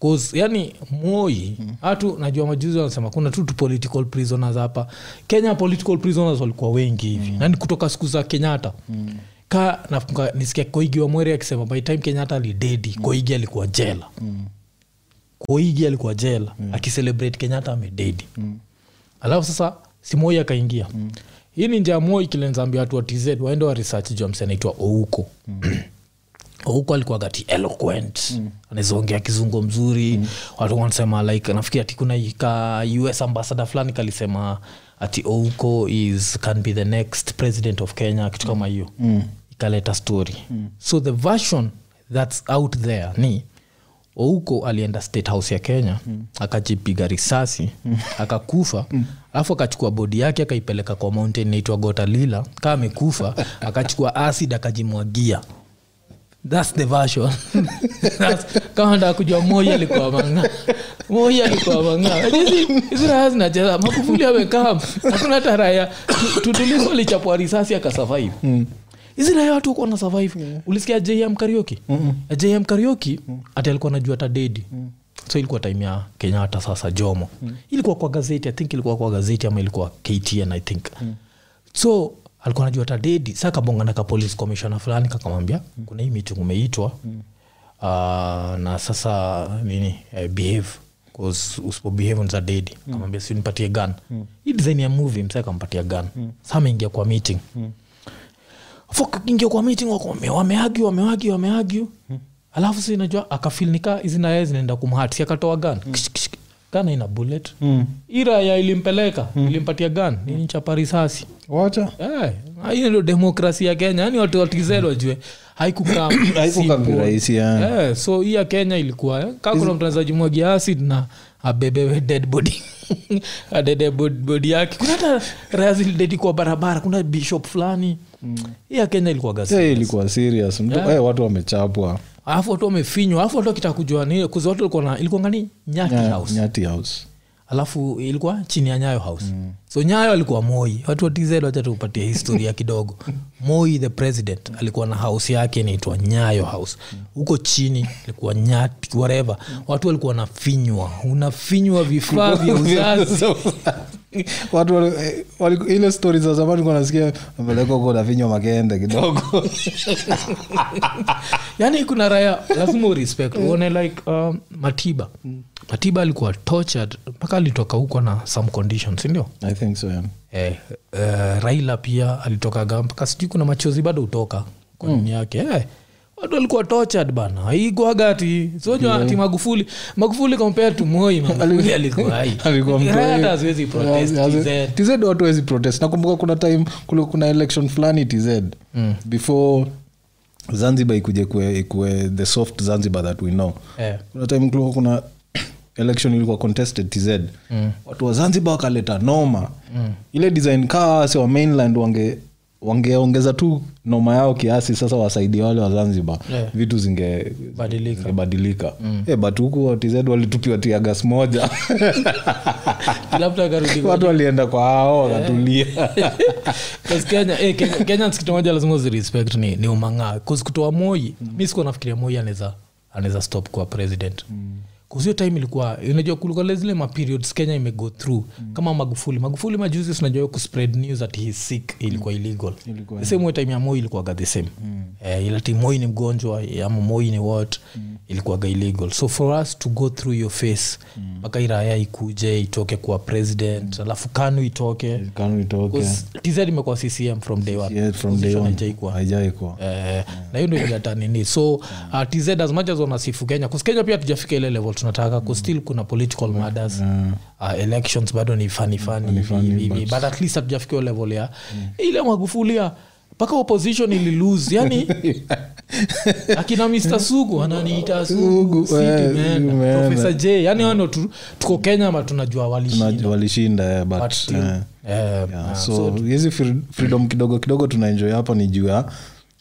Cause, yani moi hatu najua majuzi wanasema kuna tu tu political prisoners hapa. Kenya political prisoners walikuwa wengi hivi. Mm. nani kutoka siku za kenyatta. Mm. ka nafunga nisikia koigi wa mweri akisema by time kenyatta alidedi mm. koigi alikuwa jela. Mm. Koigi alikuwa jela mm. akicelebrate kenyatta amededi mm. alafu sasa simoi akaingia mm. hii ni njia moi kilenzambia watu wa tz waende wa research juu msi anaitwa ouko mm ouko alikuwa gati eloquent mm. anawezaongea kizungu mzuri mm. watu wanasema like nafikiri ati kuna ka us ambassador fulani kalisema ati ouko is can be the next president of kenya kitu kama hiyo mm. ikaleta story mm. so the version thats out there ni ouko alienda state house ya kenya mm. akajipiga risasi mm. akakufa. Alafu akachukua bodi yake akaipeleka kwa mountain naitwa gotalila kaa amekufa akachukua acid akajimwagia. Thats the version. Kama ndaa kujua moi alikuwa manga moi alikuwa manga Hizi- hizi zinacheza. Makufuli hakuna taraya raya tutulizo alichapwa risasi akasurvive hizi watu wako na survive ulisikia jm karioki jm karioki ati alikuwa najua hata dedi so ilikuwa time ya kenyatta sasa jomo. Ilikuwa kwa gazeti i think ilikuwa kwa gazeti ama ilikuwa ktn i think. So alikuwa najua hata sa kabongana ka police commissioner fulani kakamwambia kuna hii meeting umeitwa. Uh, na sasa nini eh, behave. 'Cause usipo behave kamwambia si nipatie gun. Hii design ya movie msa akampatia gun. Sa ameingia kwa meeting fokaingia kwa meeting wako. Wame- wameargue wameargue wameargue alafu si najua akafilnika hizi naye zinaenda kumhati akatoa gan gana ina bullet. Mm. iraya ilimpeleka ilimpatia gan nini chapa risasi wacha. Hey, hiyo ndio demokrasi ya kenya. Yani watu watized wajue haikukaa haikuka ya. Eh, so hii ya kenya ilikuwa eh, kaa kuna mtangazaji mwagia acid na abebewe dead body. Adede bodi yake. Kuna hata raya zilidedi kwa barabara kuna bishop fulani hii ya kenya ilikuwa gasi. Eh, ilikuwa serious. Mtu- Yeah. hey, watu wamechapwa. Alafu watu wamefinywa alafu watu wakitaka kujua kuzi watu walikuwa na ilikuwa ngani? Nyati house. Nyati house. Alafu ilikuwa chini ya nyayo house. Mm. so nyayo alikuwa moi. Watu wa wacha tupatie historia kidogo. Moi the president alikuwa na house yake inaitwa nyayo house. Huko chini ilikuwa nyati whatever. Watu walikuwa wanafinywa unafinywa vifaa vya uzazi watu eh, ile stori za zamani kuwa nasikia napeleka huko navinywa makende kidogo. Yaani kuna raya lazima urespect uone like um, matiba. Matiba alikuwa tortured mpaka alitoka huko na some conditions sindio so yeah. eh, uh, raila pia alitokaga mpaka sijui kuna machozi bado utoka kwa mm. yake. Eh, watu walikuwa tortured bana. Haikuwaga ati sojua ati magufuli magufuli compared to moi magufuli alikuwa haziwezi TZ. watu wezi protest. Nakumbuka kuna time kuli kuna election fulani tz before zanzibar ikuje ikue, the soft zanzibar that we know. Yeah. kuna time kulikuwa kuna election ilikuwa contested tz mm. watu wa zanzibar wakaleta noma. Mm. ile design kaa wase wa mainland wange wangeongeza tu noma yao kiasi sasa wasaidie wale wa zanzibar. Yeah. vitu zingebadilika. Mm. hey, but huku tz walitupiwa tiagas moja. Kwa- watu walienda kwa hao wakatulia. Kenya- eh, Kenya- kenyans kitu moja lazima zirespect ni, ni umang'aa. Kutoa moi mi sikuwa nafikiria moi anaweza anaweza stop kuwa president. Mm. Hiyo time ilikuwa unajua kulikuwa zile maperiods kenya imego through. Kama magufuli magufuli majuzi sinajua kuspread news at his sick ilikuwa illegal. Ilikuwa, the same way time ya moi ilikuwaga the same. Eh, ila ti moi ni mgonjwa ama moi ni what ilikuwaga illegal. So for us to go through your face mpaka iraya ikuje itoke kuwa president alafu kanu itoke. Kanu itoke. Tz imekuwa ccm from day one. Yeah, from day one. haijaikuwa. Haijaikuwa. Eh, na hiyo ndio ileta nini. So uh, tz as much as wanasifu kenya kwa kenya pia tujafika ile level tunataka mm. still kuna political matters. Uh, elections bado ni fani fani hivi, but at least hatujafikia level ya ile magufulia mpaka opposition ililose yani akina mr sugu ananiita sugu Sugu, si eh, j yani wano tu, tuko kenya ma tunajua walishinda. Walishinda hizi fre- freedom kidogo kidogo tunaenjoy hapa ni juu ya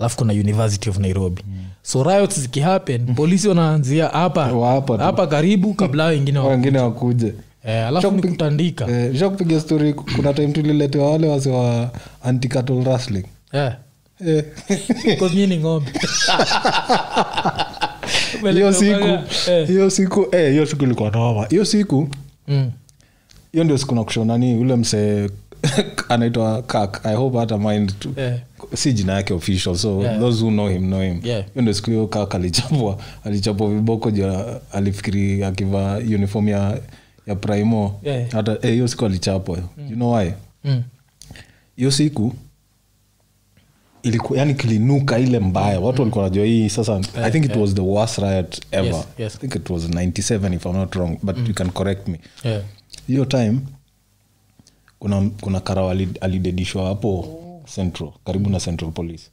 alafu kuna university of nairobi mm. so riots zikihappen polisi wanaanzia hapa hapa karibu kabla wengine wengine wakuje eh, alafu ni kutandika Eh, sha kupiga story kuna time tuliletewa wale wase wa anticattle wrestling eh. Eh. Because mi ni ng'ombe hiyo siku Eh. hiyo siku eh, siku ilikuwa noma hiyo siku Mm. hiyo ndio siku nakushonani ule msee anaitwa kak i hope hata mind tu Eh. Si jina yake official so Yeah. those who know him know him Yeah. ndo siku hiyo kaka alichapwa alichapwa viboko ja alifikiri akivaa uniform ya ya primo Yeah. hata hiyo hey, siku alichapwa you know why Mm. siku ilikuwa yani kilinuka ile mbaya watu walikuwa najua hii sasa i think it was the worst riot ever Yes, yes. i think it was 97 if i'm not wrong but you can correct me Yeah. hiyo time kuna kuna karao alidedishwa hapo central karibu na central police.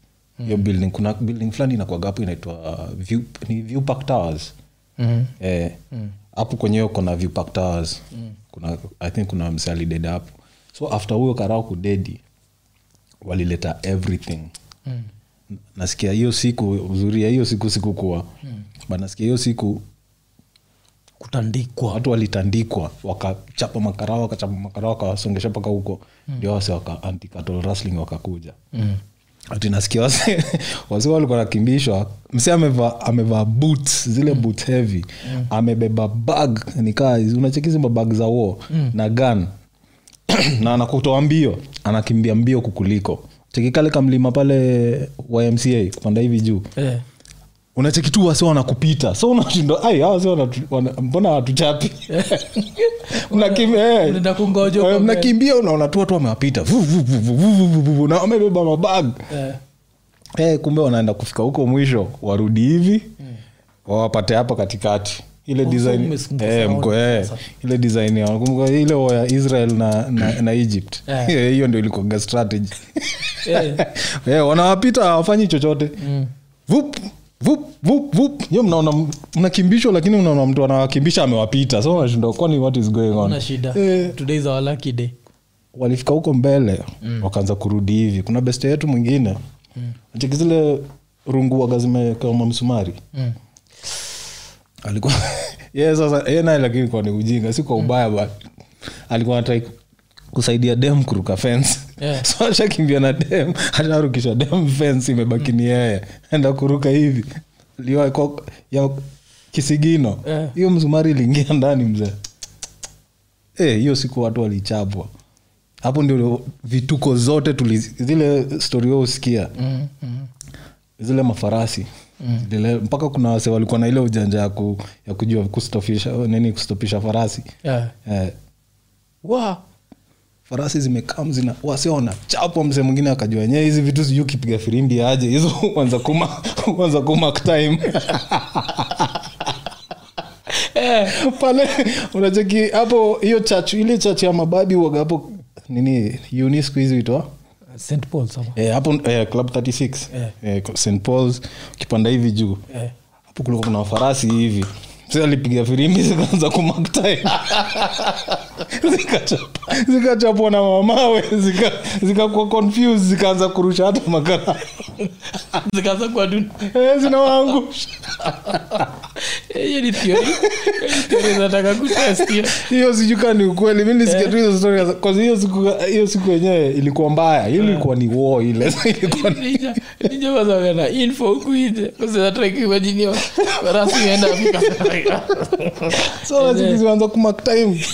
Hiyo building kuna building fulani inakwaga hapo inaitwa view, ni view park towers. Mhm. eh, hapo kwenye hiyo kuna view park towers kuna i think kuna mse alideda hapo. So after huyo karao kudedi walileta everything. Mm. nasikia hiyo siku uzuri ya hiyo siku sikukuwa. Mm. but nasikia hiyo siku kutandikwa watu walitandikwa wakachapa makarao wakachapa makarao wakawasongesha mpaka huko ndio wase waka wakakuja Mm. ati nasikia wase wase walikuwa nakimbishwa mse amevaa amevaa boots zile mm. boots heavy mm. amebeba bag nikaa unachekizimba bag za wo mm. na gan na anakutoa mbio anakimbia mbio kukuliko chekikale kamlima pale ymca kupanda hivi juu Eh unachekitu wasi wanakupita. So unashinda ai eh. eh, mnakimbia unaona tu watu wamewapita. Na wamebeba mabag. Yeah. hey, kumbe wanaenda kufika huko mwisho warudi hivi mm. wawapate hapa katikati. Ile design eh, mko ile ya Israel na na, na Egypt. Hiyo yeah. ndio ilikuwa strategy. Yeah. yeah, wanawapita hawafanyi chochote. Mm vup vup vup. Hiyo mnaona mnakimbishwa lakini unaona mtu anawakimbisha amewapita. So kwani what is going on? Una shida. Eh. today is our lucky day. Walifika huko mbele mm. wakaanza kurudi hivi. Kuna beste yetu mwingine. Mm. acheki zile runguaga zimekama msumari Mm. alikuwa ye sasa ye naye lakini kwa ni ujinga si kwa ubaya but alikuwa natrai kusaidia dem kuruka fence Yeah. so ashakimbia na dem asharukisha dem fence imebaki ni yeye enda kuruka hivi liwa kwa- ya kisigino Yeah. msumari iliingia ndani mzee hiyo hey, siku watu walichapwa hapo ndio vituko zote tuli zile stori usikia Mm. Mm. zile mafarasi Zile- mpaka kuna wase walikuwa na ile ujanja ya, ku, ya kujua kustopisha nini kustopisha farasi Yeah. eh, Wa. Farasi zimekam zina wase wanachapwa msee mwingine akajua enyewe hizi vitu sijui ukipiga firimbi aje hizo uanza kuma wanza kumark time pale unacheki hapo hiyo chach ile chachu ya mababi waga hapo nini uni siku hizi St. Paul eh, hapo eh, club 36 Eh. eh, st pauls ukipanda hivi juu Eh. hapo kulikuwa kuna farasi hivi alipiga firimbi zikaanza kumaktai zikachapwa. Zikachapwa na mamawe zika- zikakuwa confused zikaanza kurusha hata makara. Zikaanza kuwa dun- Eh, zinawaangusha. Eh, hiyo ni nataka hiyo. sijuka ni ukweli. Mi nisikia tu hizo story kwa hiyo siku hiyo siku yenyewe ilikuwa mbaya. Hiyo ilikuwa ni wo ile. Ilikuwa ni- info huku nje. Afrika. So kumaktim kumark time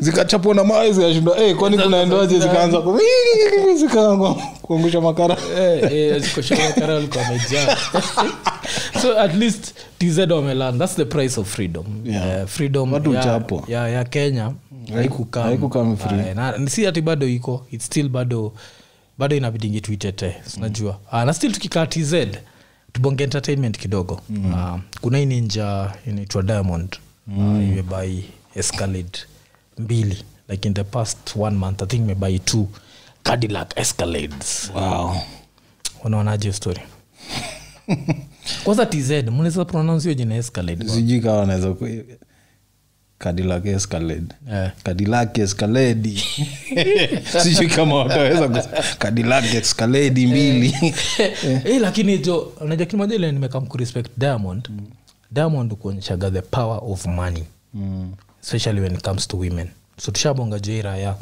zikachapwa na mawe zikashindwa. Hey, kwani kunaendaje? zikaanza zikaanza kuangusha makara. Eh, eh, so at least tz wamelan thats the price of freedom. Yeah. uh, freedom Watu ya, ya, ya kenya haikukam- haikukam free. Ah, na- si ati bado iko its still bado bado inabidingi tuitete sinajua Ah, na still tukikaa tz tubonge entertainment kidogo. Ah, kuna hii ninja inaitwa diamond. Mm. imebai escalade mbili. Like in the past one month i think imebai two cadillac escalades. Wow. unaonaje story? Kwanza tz mnaweza pronounce hiyo jina escalade sijui kawa naweza cadillac escalade. Eh. sijui kama wataweza Eh, lakini jo unajua kitu moja ile nimekam kurespect diamond. Diamond kuonyeshaga the power of money. Mm. especially when it comes to women. So tushabonga joira ya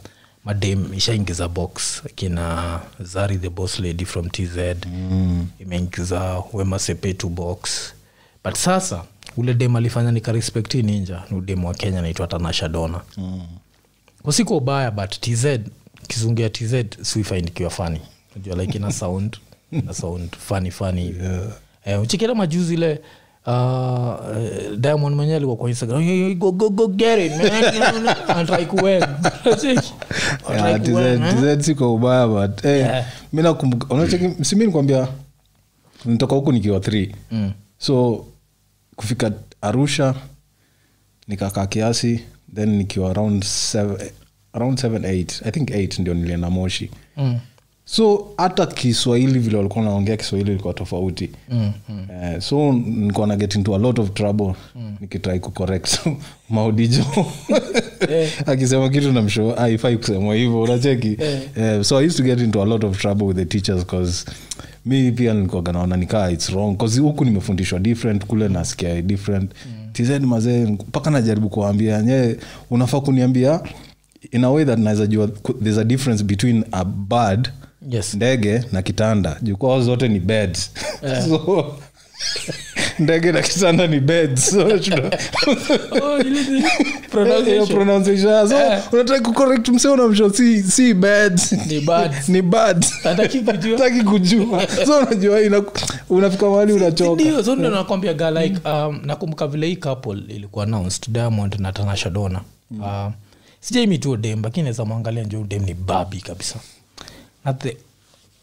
madem ishaingiza box. Akina zari the boss lady from tz Mm. imeingiza wema sepetu box. But sasa ule dem alifanya nikarespecti ninja. Ni udem wa kenya naitwa tanasha dona Mm. kusiko ubaya but tz kizungu ya tz sifind fani najua like ina sound ina sound fani fani Yeah. eh, uchikira majuzi ile uh, eh, diamond mwenyewe alikuwa kwa instagram. "Hey, hey, go, go, go get it man. Antrai kuwen Yeah, TZ TZ siko ubaya but hey, Yeah. mi nakumbuka unacheki simi nikwambia nitoka huku nikiwa 3 Mm. so kufika arusha nikakaa kiasi then nikiwa around seven, around 7 8 i think eight ndio nilienda moshi. Mm. so hata kiswahili vile walikuwa naongea kiswahili ilikuwa tofauti. Mm. Mm. Uh, so nilikuwa na get into a lot of trouble. Nikitrai kucorrect maudijo. Akisema kitu namsho haifai kusema hivyo unacheki. Eh, so i used to get into a lot of trouble with the teachers cause mi pia nilikuwaga naona nikaa its wrong bcause huku nimefundishwa different kule nasikia different. Tz mazee mpaka najaribu kuwaambia. Nye unafaa kuniambia in a way that naweza jua there's a difference between a bird yes. ndege na kitanda. Jukwao zote ni beds. So ndege na kitanda ni kucorrect unamsho si, si kujua. so unajua ina, unafika unachoka. so ndo nakwambia ga like um, nakumbuka vile hii couple ilikuwa announced diamond na tanasha dona mm. uh, sijaimi tu dem lakini naweza mwangalia njo dem ni babi kabisa. Na the,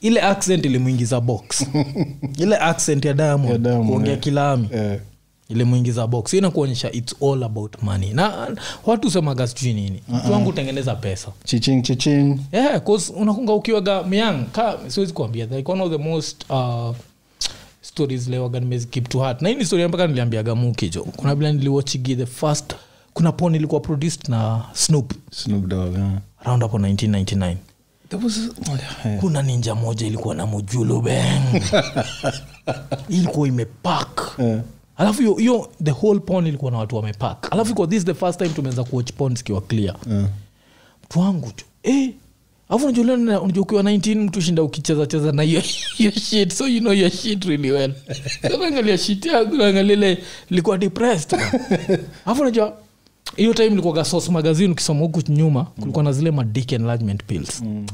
ile accent ilimwingiza box. Ile accent ya diamond, kuongea yeah, kilami yeah ilimwingiza box. Hii inakuonyesha its all about money. Na watu semaga sijui nini. Mtu wangu utengeneza pesa. Chiching chiching. Yeah, 'cause unakunga ukiwaga myang ka siwezi kuambia. Like one of the most uh, stories lewaga nimezikip to heart. Na hii ni story mpaka niliambiaga mukijo kuna vile niliwachigi the first kuna pon ilikuwa produced na snoop. Snoop dog, yeah. around hapo 1999 There was kuna ninja moja ilikuwa na mujulu beng ilikuwa imepak Yeah. alafu hiyo- the whole pon ilikuwa na watu wamepak alafu iko this the first time tumeanza kuwatch pon zikiwa clear. Yeah. mtu wangu tu eh, alafu unajua unajua ukiwa 19 mtu shinda ukicheza cheza na hiyo hiyo shit. So you know your shit really well. Naangalia shit yangu naangalia ile ilikuwa depressed alafu unajua hiyo time ilikuwa sos magazine ukisoma huku nyuma kulikuwa na zile madick enlargement pills. Mm.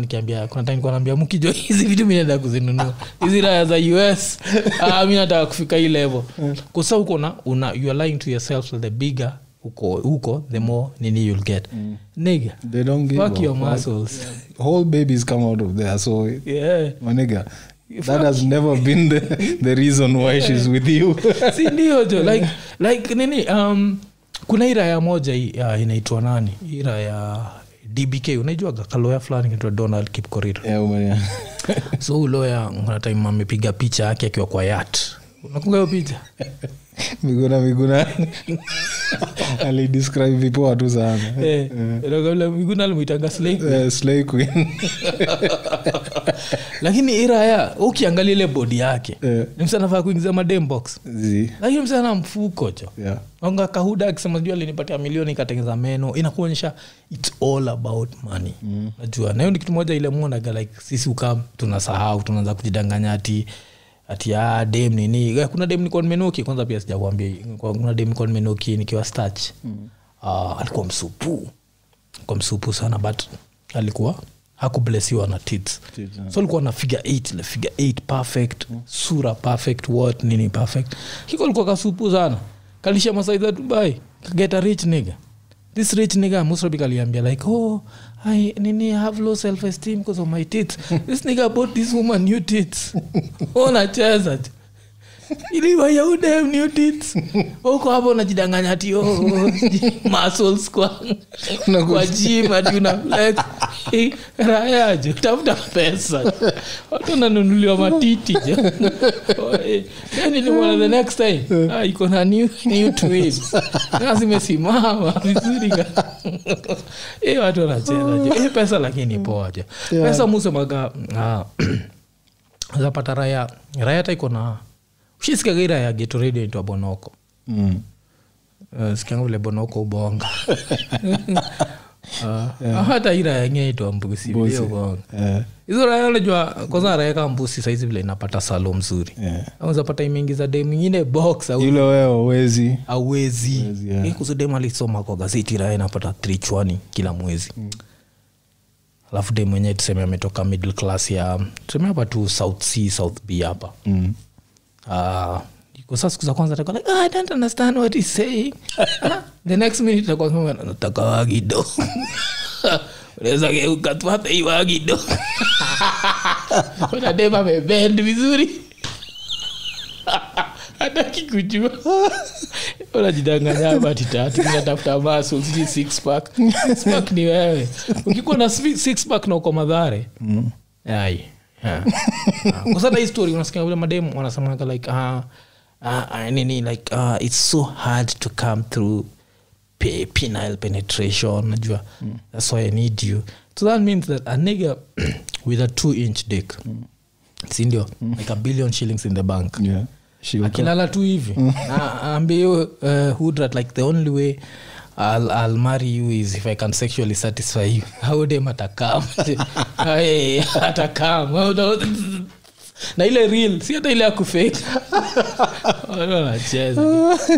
nikiambia kuna time nilikuwa naambia mkijo hizi vitu mi naenda kuzinunua. Hizi raya za us ah, mi nataka kufika hii level. Kusa huko na una you are lying to yourself the bigger huko huko the more nini you'll get. Nigga They don't give fuck a your muscles. Whole babies come out of there so yeah. maniga that has never been the, the reason why she's with you. Si ndio jo like, like nini um, kuna hii raya moja ya inaitwa nani? Hii raya dbk unaijuaga? Kaloya fulani inaitwa donald kipkorir yeah, so uloya loya kuna time amepiga picha yake akiwa kwa yat unakunga hiyo picha miguna miguna. Alidescribe vipoa tu sana. Eh, miguna slave Eh, slay queen. Lakini iraya ukiangalia ile bodi yake yeah. msanafaa kuingiza madembox lakini msana mfuko cho yeah. anga kahuda akisema juu alinipatia milioni ikatengeza meno. Inakuonyesha its all about money. Mm. najua. Nahiyo ni kitu moja ile muonaga like sisi ukaa tunasahau tunaanza kujidanganya ati ati ah, dem nini? Eh, kuna dem nilikuwa nimenoki kwanza pia sijakwambia kuna dem nilikuwa nimenoki nikiwa stach mm. uh, alikuwa msupu. Alikuwa msupu sana but alikuwa hakublesiwa na tits. Yeah. so alikuwa na figure 8 ile figure 8 perfect sura perfect what nini perfect. Kiko alikuwa kasupu sana. Kalisha masaidha dubai. Kageta rich nigga. This rich nigga musrabi kaliambia like oh I, nini have low self esteem because of my tits. This nigga bought this woman new tits. Unacheza iliwayaudemnutits uko hapo unajidanganya ti muscles kwa kwa gym ati una flex Eh, rayaje tafuta pesa. Watu nanunuliwa matiti jo Oh, then nilimwona the next time. Ah, iko na new, new twins Na zimesimama vizuri Eh, watu wanacheza jo Eh, pesa lakini poa jo Yeah. pesa musemaga ah, zapata raya raya hata iko na ushisikiaga ira ya geto radio itwa bonoko. Mm. uh, sikianga vile bonoko ubonga. Uh, hata ira itwa mbusi vile ubonga. Eh, hizo raya unajua kwanza raeka mbusi saizi vile inapata salo mzuri. Yeah. imeingiza dem ingine box wewe awezi Hawezi, yeah. alisoma kwa gazeti raya inapata trichwani kila mwezi. Alafu de mwenyewe tuseme ametoka middle class ya tuseme hapa tu south c south b hapa. Mm. Ah, kwa sasa siku za kwanza atakuwa like, oh, I don't understand what he's saying. Ah, the next minute atakuwa kama, nataka wagido. Unaweza geuka tu hata hii wagido. Unadema amebend vizuri. Hataki kujua. Unajidanganya bati tatu natafuta maso sijui six pack. Six pack ni wewe. Ukikuwa na svi- six pack na uko madhare. Ai. Ah. Ah, kwa sana hii story unasikia vile mademu wanasemaga like uh, uh, nini like uh, it's so hard to come through pe- penile penetration najua that's why i need you. So that means that a nigga with a two inch dick sindio like a billion shillings in the bank. Yeah. She akilala tu hivi. Na aambie uh, hudrat like the only way I'll, I'll marry you is if i can sexually satisfy you. Haudem atakam? Hey, atakam. Na ile real si hata ile ya kufake. Watu wanacheza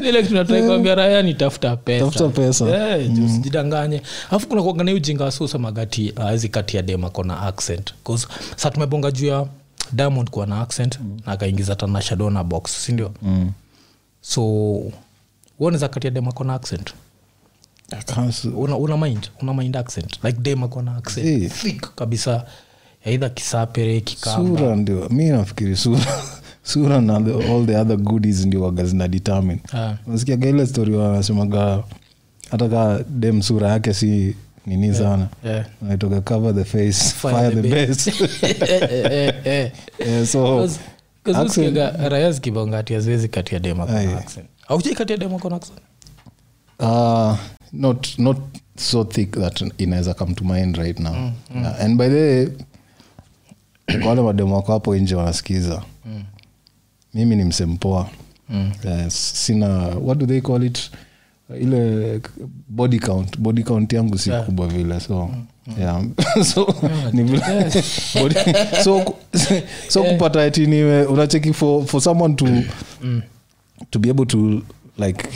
ile tunataikwambia raya ni tafuta pesa. Tafuta pesa. Eh, alafu kuna kuagana ujinga wasusomagati awezi kati ya dem akona accent. Sa tumebonga juu ya diamond kuwa na accent na akaingiza tanasha dona box sindio Mm. so uoneza kati ya dem akona accent? I can't s- una, una mind una mind accent. Like dem akona accent. Hey. thick kabisa. Aidha kisapere kikamba. Ndio mi nafikiri sura sura na the, all the other goodies ndio waga zina determine. Ah. nasikiaga ile story wanasemaga hata ka dem sura yake si nini sana. Yeah. naitoka cover the face Fire fire, the the, best. best Eh, eh, eh. yeah, so kazuskiaga raya zikibonga ati aziwezi kati ya dem akona accent. Aujai kati ya dem akona accent? Uh, not not so thick that inaweza come to mind right now. Yeah, and by the way wale mademu wako hapo nje wanasikiza. Mm. mimi ni msempoa Mm. uh, sina what do they call it? Ile body count body count yangu si Yeah. kubwa vile so yeah. so ni body- so ku- so kupata ati niwe unacheki for, for someone to to be able to like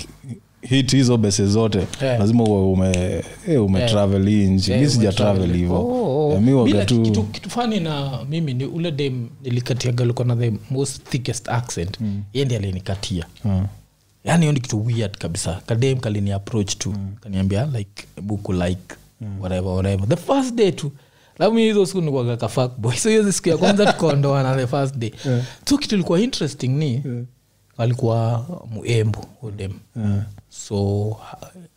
hit hizo bese zote Yeah. lazima uwe ume eh, ume Yeah. travel hii nchi Yeah, mi sija travel. hivo Oh, oh. Yeah, mi waga tu kitu, kitu fani na mimi ni ule dem nilikatiaga alikuwa na the most thickest accent. Mm. yendi alinikatia. Mm yani hiyo ni kitu weird kabisa. Kadem kalini approach tu. Kaniambia like buku like whatever whatever. The first day tu. Hizo siku nikwaga kafakboy so hiyo siku ya kwanza tukaondoana the first day. So kitu ilikuwa interesting ni alikuwa muembu udem Yeah. so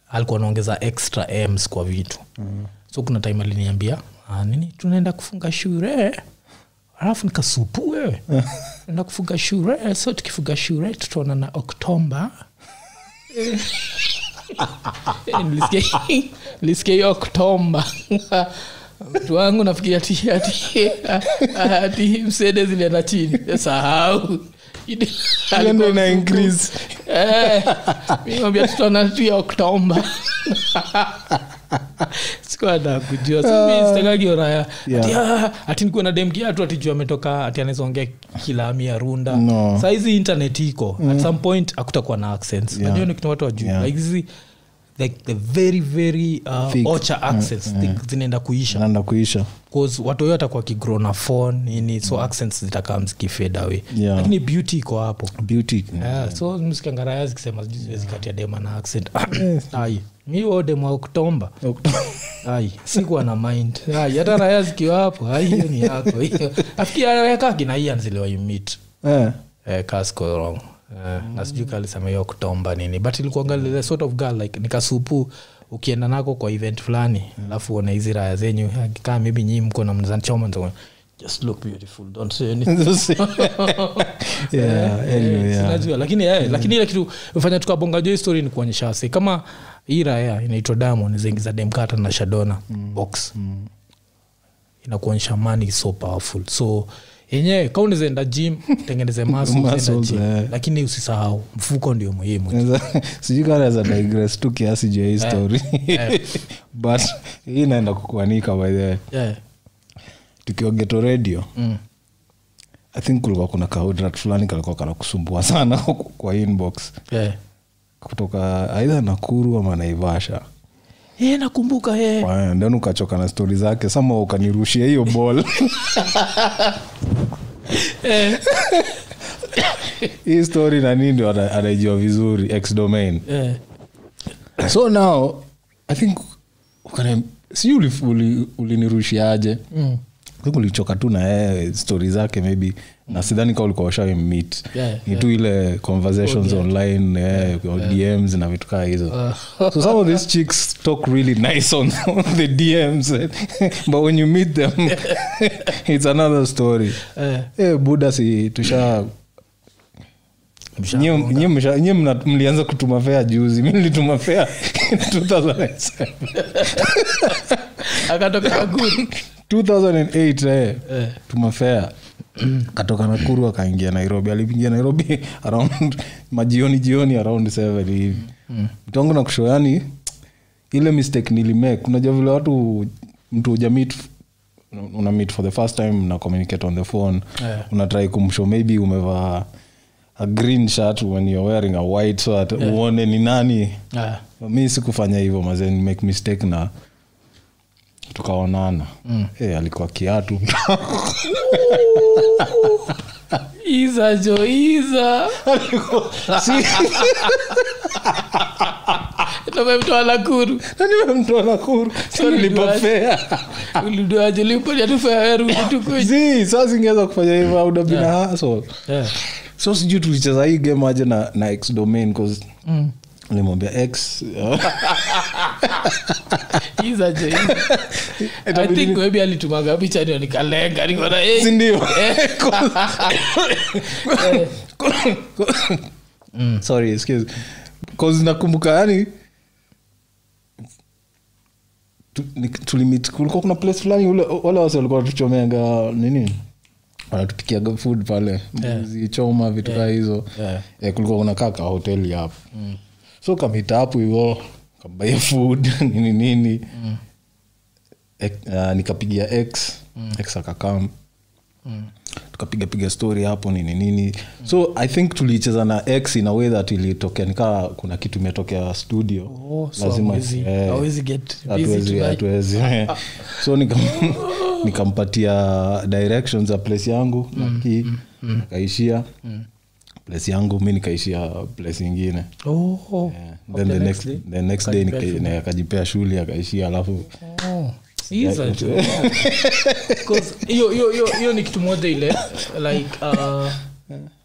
alikuwa anaongeza extra ms kwa vitu mm. so kuna time aliniambia "Ah, nini tunaenda kufunga shure alafu nikasupu wewe enda kufunga shure so tukifunga shure tutaona na oktoba Eh, nilisikia- hiyo oktoba mtu wangu nafikiria ati msede zilienda chini sahau Ndio ina increase. oktoba. Sikuada kujua. Ati nikuwa na demkia atijua ametoka ati anawezaongea kilami ya runda. No. saizi internet iko. At some point akutakuwa na accents. Yeah. najua ni kuna watu wajuu Yeah. like like the very very uh, ocha accents thick zinaenda kuisha. Naenda kuisha. Bcause watu wote atakuwa kigrow na phone nini so accents zitakaa mzikifade away. Yeah. lakini beauty iko hapo. Beauty. Yeah, so msikangaraya zikisema sijui siwezi kati ya dema na accent. Ai mi odem wa oktomba ai sikuwa na mind. Ai hata raya zikiwa hapo ai hiyo ni yako hiyo. Afikia raya kaki na yeah. Eh, eh, kasko wrong eh, na sijui kalisema hiyo kutomba nini. But ilikuanga the sort of girl like nikasupu ukienda nako kwa event fulani alafu ona hizi raya zenyu kaa maybe nyii mko na mnazanchoma just look beautiful don't say anything. Yeah, anyway, yeah. sinajua lakini lakini ile kitu fanya tukabonga jo story ni kuonyesha wase. Kama hii raya inaitwa diamond zingiza demkata na shadona box. Inakuonyesha man is so powerful. So yenyewe kaunizenda gym tengeneze muscles, eh. lakini usisahau mfuko ndio muhimu sijui kama digress tu kiasi juu ya hii story eh. but hii inaenda kukuanika by the way yeah. tukiwa radio mm. i think kulikuwa kuna kaudrat fulani kalikuwa kanakusumbua sana kwa inbox yeah. kutoka aidha nakuru ama naivasha Eh, nakumbuka eh. Then ukachoka na stori zake sama ukanirushia hiyo ball Eh, hii story nani ndio ana- anaijua vizuri x domain eh. so now i think si sijui uli- uli- ulinirushiaje Mm. Ulichoka tu na yeye stori zake maybe na sidhani ka ulikuwa ushamit Yeah, ni tu ile conversations online eh, dms na vitu kaa hizo. So some of these chicks talk really nice on, on the dms but when you meet them it's another story. Eh. eh, buda si tusha Nyie- mlianza kutuma fea juzi. Mi nilituma fea 2007 akatoka 2008 eh. Eh. tumafea katoka nakuru akaingia nairobi aliingia nairobi around majioni jioni around seven hivi mtongo na kusho yani ile mistake nilimake unajua vile watu mtu ujamit una meet for the first time na communicate on the phone yeah. unatrai kumsho maybe umevaa a green shirt when you're wearing a white shirt yeah. uone ni nani yeah. mi sikufanya hivyo mazee ni make mistake na tukaonana. Mm. hey, alikuwa kiatu. Iza joiza tomemtoa nakuru. Nimemtoa nakuru. Tufearudi saa zingeweza kufanya hivyo audabina yeah. haso yeah. so sijui tulicheza hii game aje na, na x domain cause mm. limwambia x iza jo iza i think maybe alitumaga picha ndio? Nikalenga nikona hey. sindio sorry excuse. Cause nakumbuka yani tu- tulimit kulikuwa kuna place fulani wale wasi walikuwa tuchomeaga nini? Wanatupikiaga food pale. Yeah. mbuzi choma vitu kaa hizo. Yeah. Eh, kulikuwa kuna kaa ka hoteli hapo. So kamita hapo hivo kabaia food nini nini. Ek- uh, nikapigia x x akakam. Tukapiga piga story hapo nini nini. So i think tulicheza na x in a way that ilitokea. Nikaa kuna kitu imetokea studio. Oh, so lazimahatuwezi eh, hatuwezi so nikam- nikampatia directions za place yangu na mm. akaishia place yangu mi nikaishia place ingine Oh, oh. then the next, day? the next day akajipea shule akaishia alafu Oh, hiyo ni kitu moja ile like uh,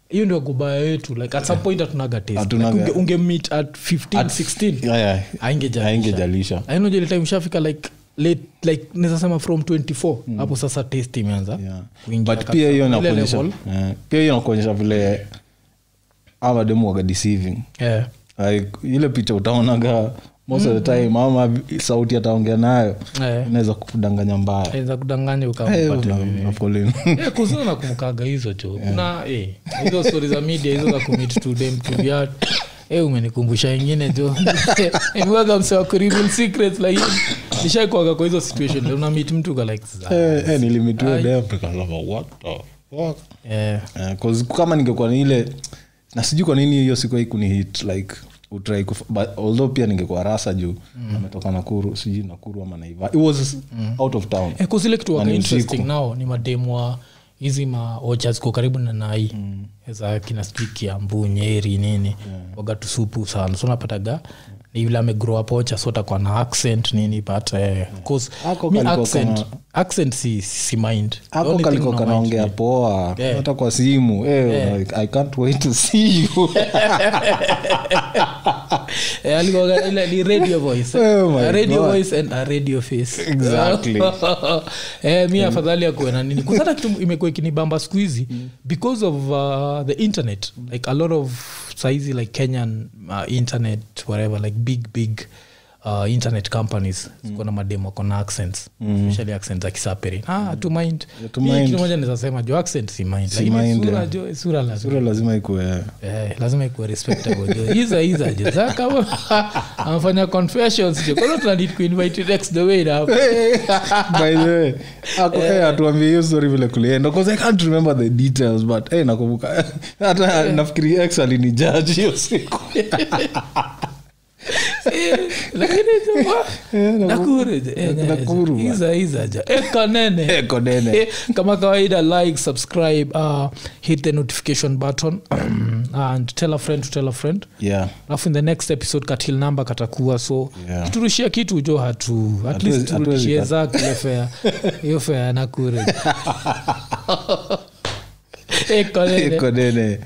hiyo ndio gubaya yetu like at some point hatunaga taste. Like, unge, unge meet at 15 16 Yeah, yeah. Haingejalisha. haingejalisha ainoja ile time like late like nazasema from 24 hapo sasa test imeanza Yeah. but pia hiyo nakuonyesha yeah. pia hiyo vile waga deceiving. Yeah. like ile picha utaonaga most of the time ama sauti ataongea nayo Yeah. inaweza kudanganya mbaya. Inaweza kudanganya kuzina nakumbukaga hizo cho kuna eh, hizo stori za media hizo za kumit to them to be out. Eh, umenikumbusha ingine jo iwaga mse wa kureveal secrets like kwa hizo situation. Unamit mtu ka like za- Eh, ningekuwa ni ile na sijui kwa nini hiyo siku kunihit hit like utrai kuf- but although pia ningekuwa rasa juu ametoka nakuru sijui nakuru ama naiva it was out of town. Eh, kuzile kitu ni interesting nao ni mademwa hizi maocha ziko karibu na nai. Za kina sijui kiambu nyeri nini. Yeah. wagatusupu sana. So napataga ni vile amegrow up ocha so takuwa na accent nini but eh, cause accent, si, si mind. The ako kaliko kanaongea poa. Yeah. hata kwa simu eh, like, i can't wait to see you. Eh, alikuwa ni radio voice. Oh a radio God. voice and a radio face. Exactly. eh, mi afadhali akuwe na nini. Kusata kitu imekuwa ikinibamba siku hizi because of uh, the internet. Like a lot of saizi like kenyan uh, internet whatever like big big uh, internet companies ziko na mademo kona accents especially accent za kisaperi ah, mm. to mind. kitu moja nizasema jo accent si mind. Si Lakini sura yeah. jo sura lazima. Sura lazima ikuwe Eh, lazima ikuwe respectable jo. Iza iza jo Sasa kama confessions jo. Kwanza tunadit kuinvite next the way now? By the way ako eh, atuambie hiyo story vile kulienda. Because i can't remember the details but hey nakumbuka. Hata nafikiri ex alinijudge hiyo siku Eh, Eh, naku- Nakuru jo. Eh, kama kawaida like subscribe uh, hit the notification button and tell a friend to tell a friend. Yeah. Alafu in the next episode katil namba katakuwa so Yeah. kiturushia kitu jo hatu at least turudishie hatuwezi fea hiyo fea nakure ekonene eko nene